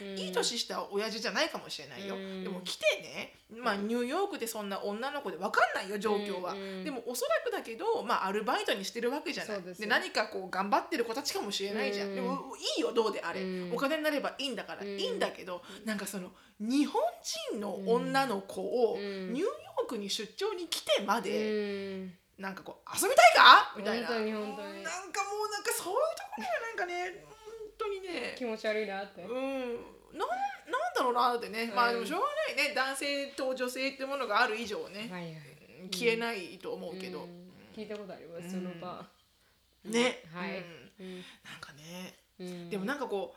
B: いい年した親父じゃないかもしれないよ、
A: うん。
B: でも来てね、まあ、ニューヨークでそんな女の子で分かんないよ状況は、
A: うん。
B: でもおそらくだけど、まあ、アルバイトにしてるわけじゃない。
A: で
B: 何かこう頑張ってる子たちかもしれないじゃん、
A: うん。
B: でもいいよどうであれ、
A: うん。
B: お金になればいいんだから、
A: うん。
B: いいんだけどなんかその日本人の女の子を
A: うん。
B: ニューヨークに出張に来てま
A: う
B: で、
A: ん。
B: なんかこう遊びたいか？みたいな。
A: 本当に本当に。
B: なんかもうなんかそういうところがなんかね本当にね
A: 気持ち悪いなって。
B: うん、なんなんだろうなってね、まあでもしょうがないね。男性と女性ってものがある以上ね、
A: はいはい。
B: 消えないと思うけど、
A: うん。聞いたことありますその場。
B: ね、
A: はい。
B: うん。
A: うん。
B: なんかね、
A: うん。
B: でもなんかこ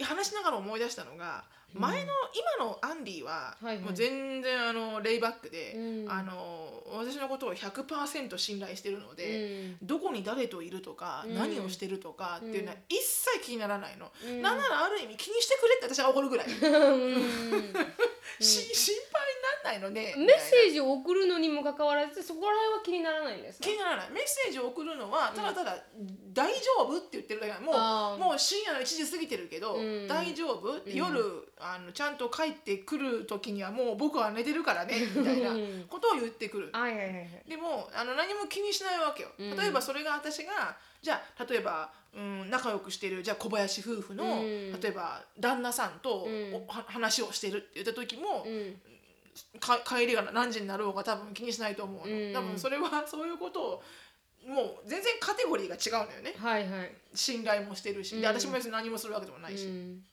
B: う話しながら思い出したのが前の、今のアンディは
A: はいはい。
B: もう全然あのレイバックで、
A: うん。
B: あの私のことを100%信頼してるので、
A: うん。
B: どこに誰といるとか、
A: うん。
B: 何をしてるとかっていうのは一切気にならないの、
A: うん。
B: なんならある意味気にしてくれって私は怒るぐらい、
A: うん。
B: し心配になんないのね。
A: メッセージを送るのにもかかわらずそこら辺は気にならないんですか？
B: 気にならない。メッセージを送るのはただただ「大丈夫?」って言ってるだけ。もうもう深夜の1時過ぎてるけど「
A: うん。
B: 大丈夫?」
A: ん。
B: 夜あのちゃんと帰ってくる時にはもう僕は寝てるからね みたいな
A: うん
B: ことを言ってくる。でもあの何も気にしないわけよ。
A: うん。
B: 例えばそれが私がじゃあ例えば、うん、仲良くしてるじゃあ小林夫婦の、
A: うん。
B: 例えば旦那さんと、
A: うん。
B: 話をしてるって言った時も、
A: うん。
B: か帰りが何時になろうが多分気にしないと思うの、
A: うん。
B: 多分それはそういうことをもう全然カテゴリーが違うのよね。
A: はいはい。
B: 信頼もしてるし、で
A: うん。
B: 私も別に何もするわけでもないし、
A: うん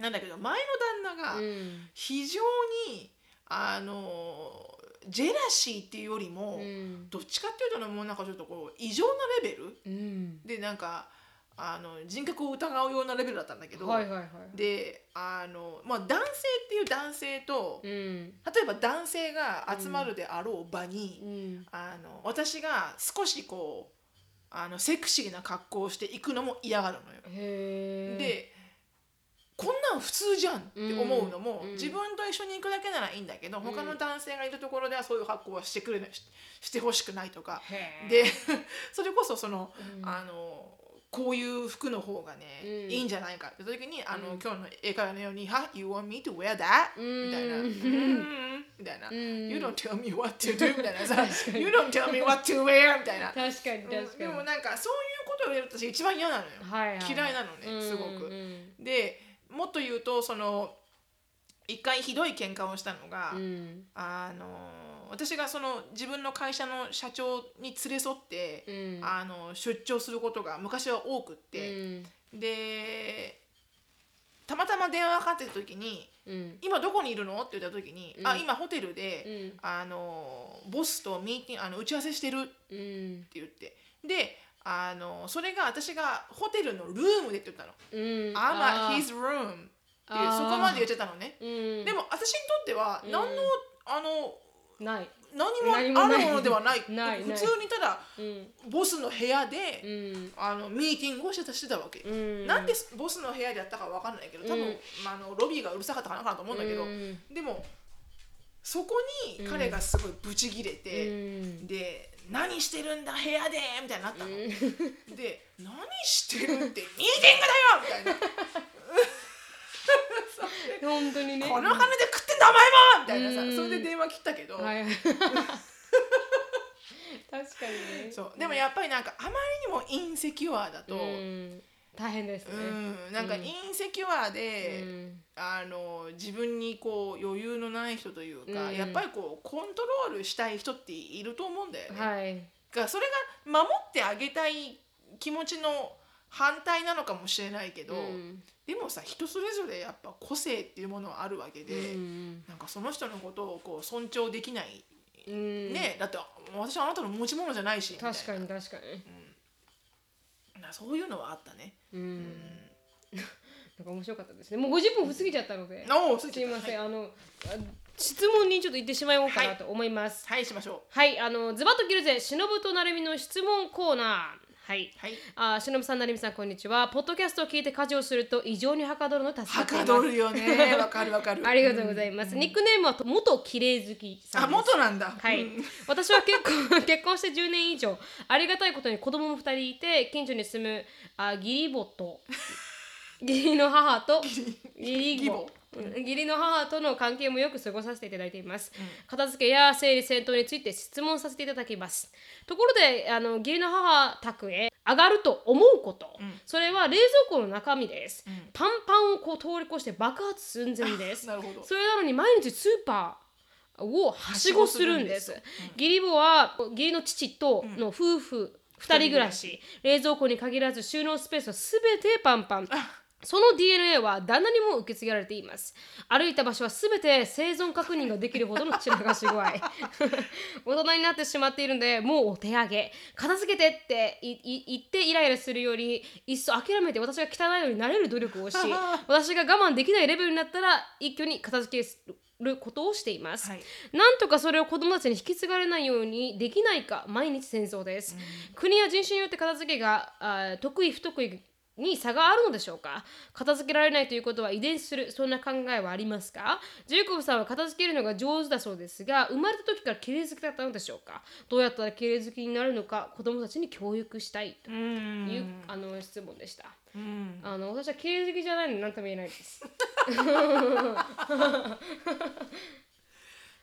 B: なんだけど前の旦那が
A: うん。
B: 非常にあのジェラシーっていうよりも、
A: うん。
B: どっちかっていうともうなんかちょっとこう異常なレベル
A: うん。
B: でなんかあの人格を疑うようなレベルだったんだけど、
A: はいはいはい。
B: であの、まあ、男性っていう男性と、
A: うん。
B: 例えば男性が集まるであろう場に、
A: うん。
B: あの私が少しこうあのセクシーな格好をしていくのも嫌がるのよ。普通じゃんって思うのも、
A: うん。
B: 自分と一緒に行くだけならいいんだけど、
A: ん。
B: 他の男性がいるところではそういう格好はしてくれないししてほしくないとか。で それこそその、
A: うん。
B: あのこういう服の方がね、
A: うん。
B: いいんじゃないかって時にあの、
A: うん。
B: 今日の英会話のように「は You want me to wear that?、
A: うん。
B: みたいな「うん」みたいな「
A: うん。
B: You don't tell me what to do」みたいなさ「
A: 確かに。
B: You don't tell me what to wear」みたいな。
A: 確かに確かに。
B: でもなんかそういうことを言われると私一番嫌なのよ、
A: はいはい
B: 嫌いなのねすごく。
A: うんうん。
B: でもっと言うとその一回ひどい喧嘩をしたのが、
A: うん。
B: あの私がその自分の会社の社長に連れ添って、
A: うん。
B: あの出張することが昔は多くっ
A: う
B: て、
A: ん。
B: でたまたま電話かかってた時に
A: うん「
B: 今どこにいるの?」って言った時に「
A: うん。
B: あ今ホテルで、
A: うん。
B: あのボスとミーティングあの打ち合わせしてる」って
A: うん
B: 言って。であのそれが私がホテルのルームでって言ったの。
A: うん「
B: I'm
A: あ
B: at
A: ー。
B: his room」っていう
A: あー。
B: そこまで言ってたのね。
A: うん。
B: でも私にとっては
A: うん。
B: 何の、あの
A: ない。
B: 何もあるものではない。
A: ない
B: 普通にただ
A: うん。
B: ボスの部屋で、
A: うん。
B: あのミーティングをしてたしてたわけ、
A: うん。
B: なんでボスの部屋でやったかわかんないけど多分、
A: うん。
B: まあ、あのロビーがうるさかったかなと思うんだけど、
A: うん。
B: でもそこに彼がすごいブチギレ
A: う
B: て、
A: ん。
B: で「何してるんだ部屋で!」みたいになったの、
A: うん。
B: で「何してるってミーティングだよ!」みたいな。
A: 本当にね。
B: この金で食ってんだお前も!」みたいなさ、
A: うん。
B: それで電話切ったけど、
A: はい。確かにね。
B: そう。でもやっぱりなんかあまりにもインセキュアだと、
A: うん大変です
B: う
A: ね
B: ん、なんかインセキュアで、
A: うん。
B: あの自分にこう余裕のない人というか、
A: うん。
B: やっぱりこうコントロールしたい人っていると思うんだよね。
A: はい。
B: だからそれが守ってあげたい気持ちの反対なのかもしれないけど、
A: うん。
B: でもさ人それぞれやっぱ個性っていうものはあるわけで、
A: うん。
B: なんかその人のことをこう尊重できない、
A: うん。
B: ねだって私はあなたの持ち物じゃないし
A: 確かに確かに
B: なそういうのはあったね。
A: うん。なんか面白かったですね。もう50分過ぎちゃったので。
B: おおす
A: すいません、
B: はい、
A: あのあ質問にちょっと行ってしまおうかなと思います。
B: はい、しましょ
A: はい、あのズバッと切るぜ。忍となるみの質問コーナーはい
B: う。はい。
A: あしのぶさんなるみさんこんにちはポッドキャストを聞いて家事をすると異常にはかどるの助かっています
B: はかどるよね。わかるわかる。
A: ありがとうございます、ニックネームは元綺麗好きさん
B: あ、元なんだ。
A: はい
B: うん、
A: 私は結婚 結婚して10年以上ありがたいことに子供も2人いて近所に住むあ義理母と 義理の母と義理
B: 義
A: 母義理の母との関係もよく過ごさせていただいています、片付けや整理整頓について質問させていただきます。ところであの義理の母宅へ上がると思うこと、それは冷蔵庫の中身です、パンパンをこう通り越して爆発寸前です。
B: なるほど。
A: それなのに毎日スーパーをはしごするんです。義理母は義理の父との夫婦2人暮らし、冷蔵庫に限らず収納スペースは全てパンパン。その DNA は旦那にも受け継がれています。歩いた場所は全て生存確認ができるほどの散らかし具合。大人になってしまっているので、もうお手上げ。片付けてって言ってイライラするより、いっそ諦めて私が汚いようになれる努力をし、私が我慢できないレベルになったら一挙に片付けることをしています、
B: はい
A: なんとかそれを子供たちに引き継がれないようにできないか毎日戦争です、国や人種によって片付けがあー得意不得意に差があるのでしょうか？片付けられないということは遺伝するそんな考えはありますか？ジェイコブさんは片付けるのが上手だそうですが生まれた時から綺麗好きだったのでしょうか？どうやったら綺麗好きになるのか？子供たちに教育したいと
B: う
A: いう、
B: ん。
A: あの質問でした
B: うん。
A: あの私は綺麗好きじゃないので何とも言えないです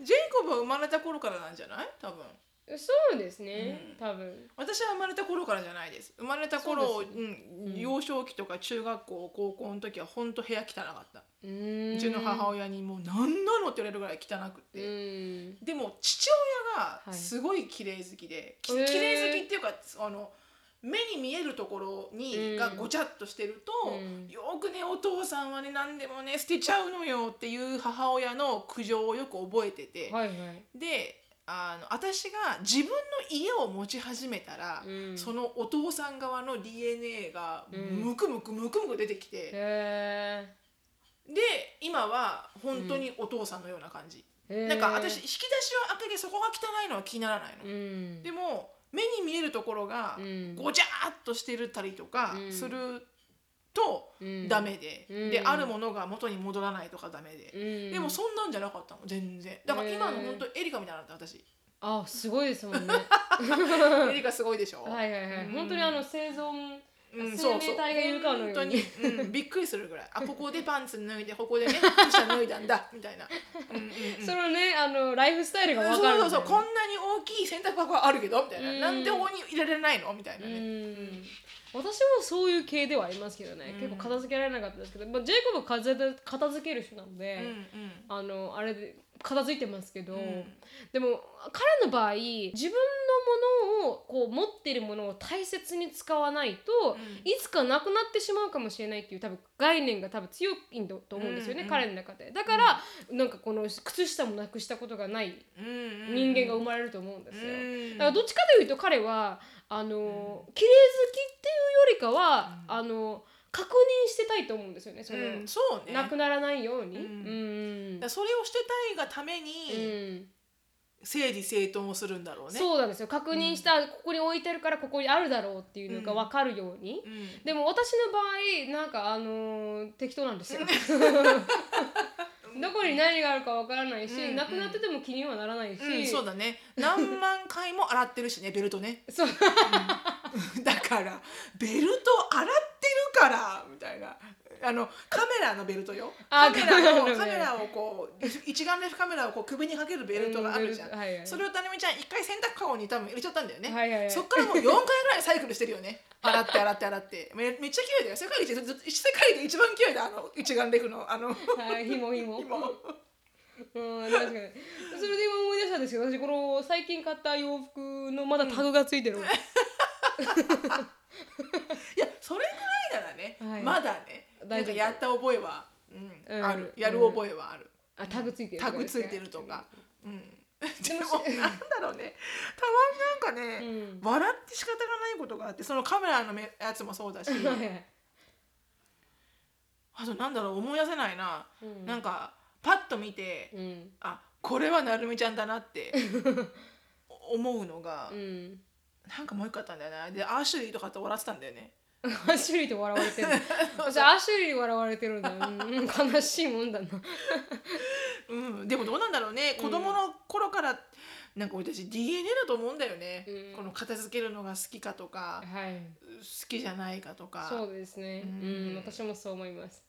B: ジェイコブは生まれた頃からなんじゃない？多分。
A: そうですね、
B: うん。
A: 多分。
B: 私は生まれた頃からじゃないです。生まれた頃
A: そうです
B: うん
A: うん。
B: 幼少期とか中学校高校の時は本当部屋汚かった。
A: う
B: ちの母親にもう何なのって言われるぐらい汚く
A: う
B: て、
A: ん。
B: でも父親が
A: はい。
B: すごい綺麗好きで、き
A: へー。
B: 綺麗好きっていうかあの目に見えるところに、
A: うん。
B: がごちゃっとしてると、
A: うん。
B: よくねお父さんはね何でもね捨てちゃうのよっていう母親の苦情をよく覚えてて、
A: はいはい。
B: であの私が自分の家を持ち始めたら、
A: うん。
B: そのお父さん側の DNA が
A: うん
B: ムクムクムクムク出てきて、
A: へえ
B: で今は本当にお父さんのような感じ、
A: へー。
B: なんか私引き出しを開けてそこが汚いのは気にならないの、
A: うん。
B: でも目に見えるところが
A: うん。
B: ごちゃっとしてるたりとか
A: うん。
B: すると
A: うん。
B: ダメで、
A: うん。
B: であるものが元に戻らないとかダメで、
A: うん。
B: でもそんなんじゃなかったの。全然。だから今の本当エリカみたいになった私。
A: あすごいですもんね。
B: エリカすごいでしょ。
A: はいはいはい、
B: うん。
A: 本当にあの生存
B: うん、
A: 生
B: そうそう。
A: 命体がいるかのように。
B: 本当に、うん、びっくりするぐらい。あここでパンツ脱いでここでね 靴下脱いだんだ。みたいな、うんうんうん、
A: そのねあのライフスタイルが
B: そう
A: 分かる
B: そうそうこ
A: み
B: んなに大きい洗濯箱があるけど？みたいな、
A: うん。
B: なんでここに入れられないの？みたいな
A: たいなう
B: ね、
A: ん私もそういう系ではありますけどね、
B: うん。
A: 結構片付けられなかったですけど、まあ、ジェイコブは片付ける人なので、
B: うんうん。
A: あのあれで片付いてますけど、
B: うん。
A: でも彼の場合自分のものをこう持ってるものを大切に使わないと、
B: うん。
A: いつかなくなってしまうかもしれないっていう多分概念が多分強いんだと思うんですよね、
B: うん。うん
A: 彼の中で。だから、なんかこの靴下もなくしたことがない
B: うんうん。
A: 人間が生まれると思うんですよ、
B: うん。
A: だからどっちかというと彼はあの、綺麗好きっていうよりかは、あの確認してたいと思うんですよねその、
B: うんそうね。
A: なくならないように、
B: うん。
A: うん。
B: それをしてたいがため
A: う
B: に
A: ん。
B: 整理整頓をするんだろうね。
A: そうなんですよ。確認した、ここに置いてるからここにあるだろうっていうのが分かるように、
B: うん。
A: でも私の場合なんかあのー適当なんですよ。どこに何があるか分からないし、
B: うん。
A: なくなってても気にはならないし、
B: うん、そうだね。何万回も洗ってるしねベルトね。
A: そう。
B: だからベルト洗ってるからみたいな。あのカメラのベルトよ。
A: あ
B: カメラの
A: カメラ
B: をこう一眼レフカメラをこう首にかけるベルトがあるじゃん、
A: うんはいはい。
B: それをたねみちゃん一回洗濯かごに多分入れちゃったんだよね、
A: はいはい。はい
B: そっからもう4回ぐらいサイクルしてるよね。洗って洗って洗って。めめっちゃ綺麗だよ。世界一世界で一番綺麗だあの一眼レフのあの。
A: はい、ひもひも。
B: 今
A: うん、確かに。それで今思い出したんですけど、私この最近買った洋服のまだタグがついてる。
B: いやそれぐらいならね、
A: はい。
B: まだねな
A: 大丈夫。
B: んかやった覚えは、うん
A: うん。
B: ある。やる覚えはある、
A: あ、タグついてる。
B: タグついてるとか。うん、で
A: も
B: もなんだろうね。たまになんかね、
A: うん。
B: 笑って仕方がないことがあってそのカメラのめやつもそうだし。あとなんだろう思い出せないな、
A: うん。
B: なんかパッと見て、
A: うん。
B: あこれはなるみちゃんだなって思うのが、
A: うん。
B: なんかもう一個あったんだよなでアーシュリーとかって笑ってたんだよね
A: アッシュリーと笑われてる。私アッシュリーに笑われてるんだ。うん、うん悲しいもんだな。
B: うん、でもどうなんだろうね子供の頃から、なんか俺たち DNA だと思うんだよね、
A: うん
B: この片付けるのが好きかとか、
A: はい。
B: 好きじゃないかとか
A: そうですね。
B: う
A: うんん、私もそう思います。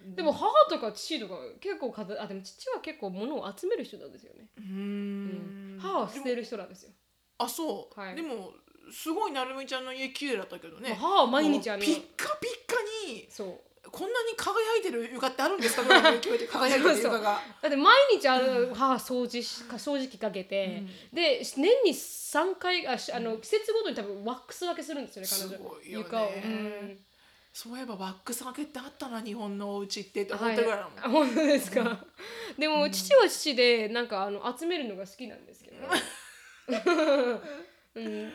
A: でも母とか父とか結構かたあでも父は結構物を集める人なんですよね。
B: う
A: ん母は捨てる人なんですよ。
B: あそう、
A: はい
B: でもすごいなるみちゃんの家綺麗だったけどね、
A: まあ母は毎日あの
B: ピッカピッカに
A: そう。
B: こんなに輝いてる床ってあるんですかぐらいの勢いで輝いてる床が。
A: だって毎日あの母掃除しか掃除機かけて、で年に3回あしあの季節ごとに多分ワックス分けするんですよね彼女。
B: すごいよね。
A: 床を、うん。
B: そういえばワックスがけってあったな日本のお家ってって思ったぐら。いだもん、
A: あ本当ですか、でも父は父でなんかあの集めるのが好きなんですけど、うん、でも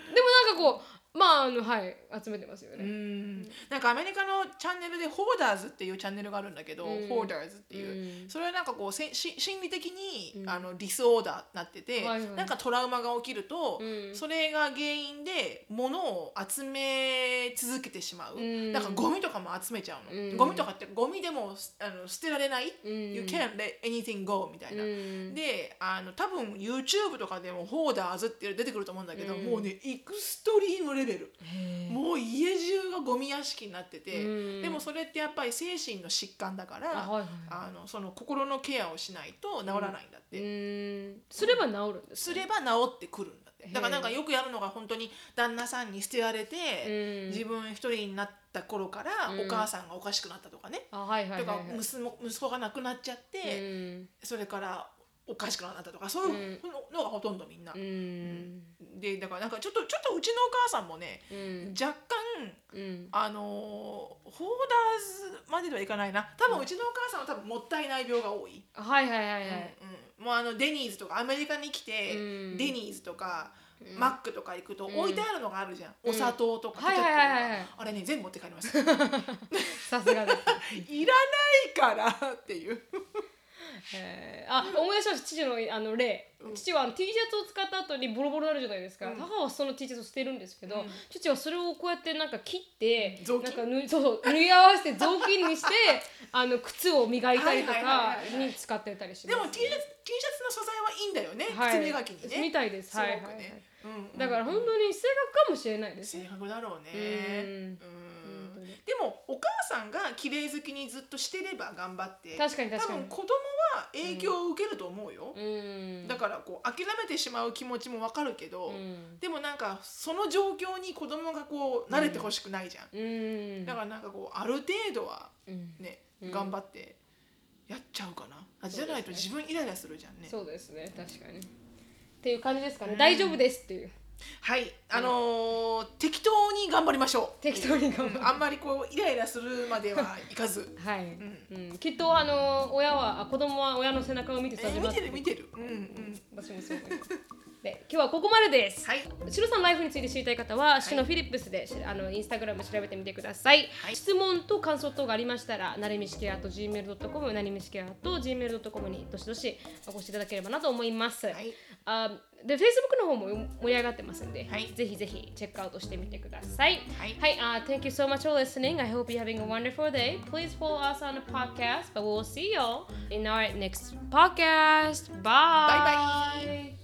A: なんかこうまああのはい集めてますよ
B: う
A: ね、
B: ん。なんかアメリカのチャンネルで「ホーダーズ」っていうチャンネルがあるんだけど「
A: うん。
B: ホーダーズ」っていう、
A: うん。
B: それはなんかこうせし心理的に、
A: うん。
B: あのディスオーダーになってて、
A: はいはい。
B: なんかトラウマが起きると、
A: うん。
B: それが原因で物を集め続けてしまう、
A: うん。
B: なんかゴミとかも集めちゃうの、
A: うん。
B: ゴミとかってゴミでもあの捨てられない、
A: うん。
B: You can't let anything go みたいな。
A: うん。
B: であの多分 YouTube とかでも「ホーダーズ」って出てくると思うんだけど、
A: うん。
B: もうねエクストリームレベル。もう家中がゴミ屋敷になってて、
A: うん。
B: でもそれってやっぱり精神の疾患だから
A: あはいはい
B: あのその心のケアをしないと治らないんだって、
A: うん。すれば治るんです
B: す
A: ね
B: れば治ってくるんだって。だからなんかよくやるのが本当に旦那さんに捨てられて、
A: うん。
B: 自分一人になった頃から
A: うん。
B: お母さんがおかしくなったとかね、
A: あはいはい
B: とか息子息子が亡くなっちゃって、
A: うん。
B: それからおかしくなったとかそういうのがほとんどみんな。
A: うん。
B: でだからなんかちょっとちょっとうちのお母さんもね
A: うん。
B: 若干
A: うん。
B: あのーホーダーズまでではいかないな。多分うちのお母さんは多分もったいない病が多い。
A: はいはいはいはい。
B: もうあのデニーズとかアメリカに来て、
A: うん。
B: デニーズとか、マックとか行くと
A: ん。
B: 置いてあるのがあるじゃん、
A: うん。
B: お砂糖とかあれね全部持って帰ります。
A: さすがです。
B: いらないからっていう
A: えー。あ思い出しました父のあの例、父はあの T シャツを使った後にボロボロになるじゃないですか、
B: うん。
A: 母はその T シャツを捨てるんですけど、
B: うん。
A: 父はそれをこうやってなんか切ってなんかそうそう縫い合わせて雑巾にして あの靴を磨いたりとかに使ってたりし
B: でも T シャツ T シャツの素材はいいんだよね、
A: はい。
B: 靴磨きにね。
A: みたいです。
B: すごくね、
A: はいだから本当に性格かもしれないです
B: 性格だろうね。
A: うん
B: でもお母さんが綺麗好きにずっとしてれば頑張って
A: 確かに確かに。
B: 多分子供は影響を受けると思うよ、
A: うん。
B: だからこう諦めてしまう気持ちもわかるけど、
A: うん。
B: でもなんかその状況に子供がこう慣れてほしくないじゃん、
A: うん。
B: だからなんかこうある程度は
A: うん。
B: ね、
A: うん。
B: 頑張ってやっちゃうかな。あじゃないと自分イライラするじゃんね。
A: そうですね。確かに。っていう感じですかね、大丈夫ですっていう
B: はいあのー適当に頑張りましょう。
A: 適当に頑張る。
B: うんあんまりこうイライラするまではいかず。
A: はい、うん。きっとあの親はあ子供は親の背中を見て育ちます。
B: てる見てる。うん。うん。
A: 私もそう思いますで今日はここまでです、
B: はい
A: シロさんのライフについて知りたい方は、シノフィリップスでしあのインスタグラム調べてみてください、
B: はい
A: 質問と感想等がありましたらなれみしけあと gmail.com なれみしけあと gmail.com にどしどしお越しいただければなと思います、
B: はい
A: あで Facebook の方も盛り上がってますんで、
B: はい
A: ぜひぜひチェックアウトしてみてください。
B: はい
A: はい、uh, Thank you so much for listening. I hope you're having a wonderful day. Please follow us on the podcast, but we'll see you in our next podcast. Bye.
B: Bye bye.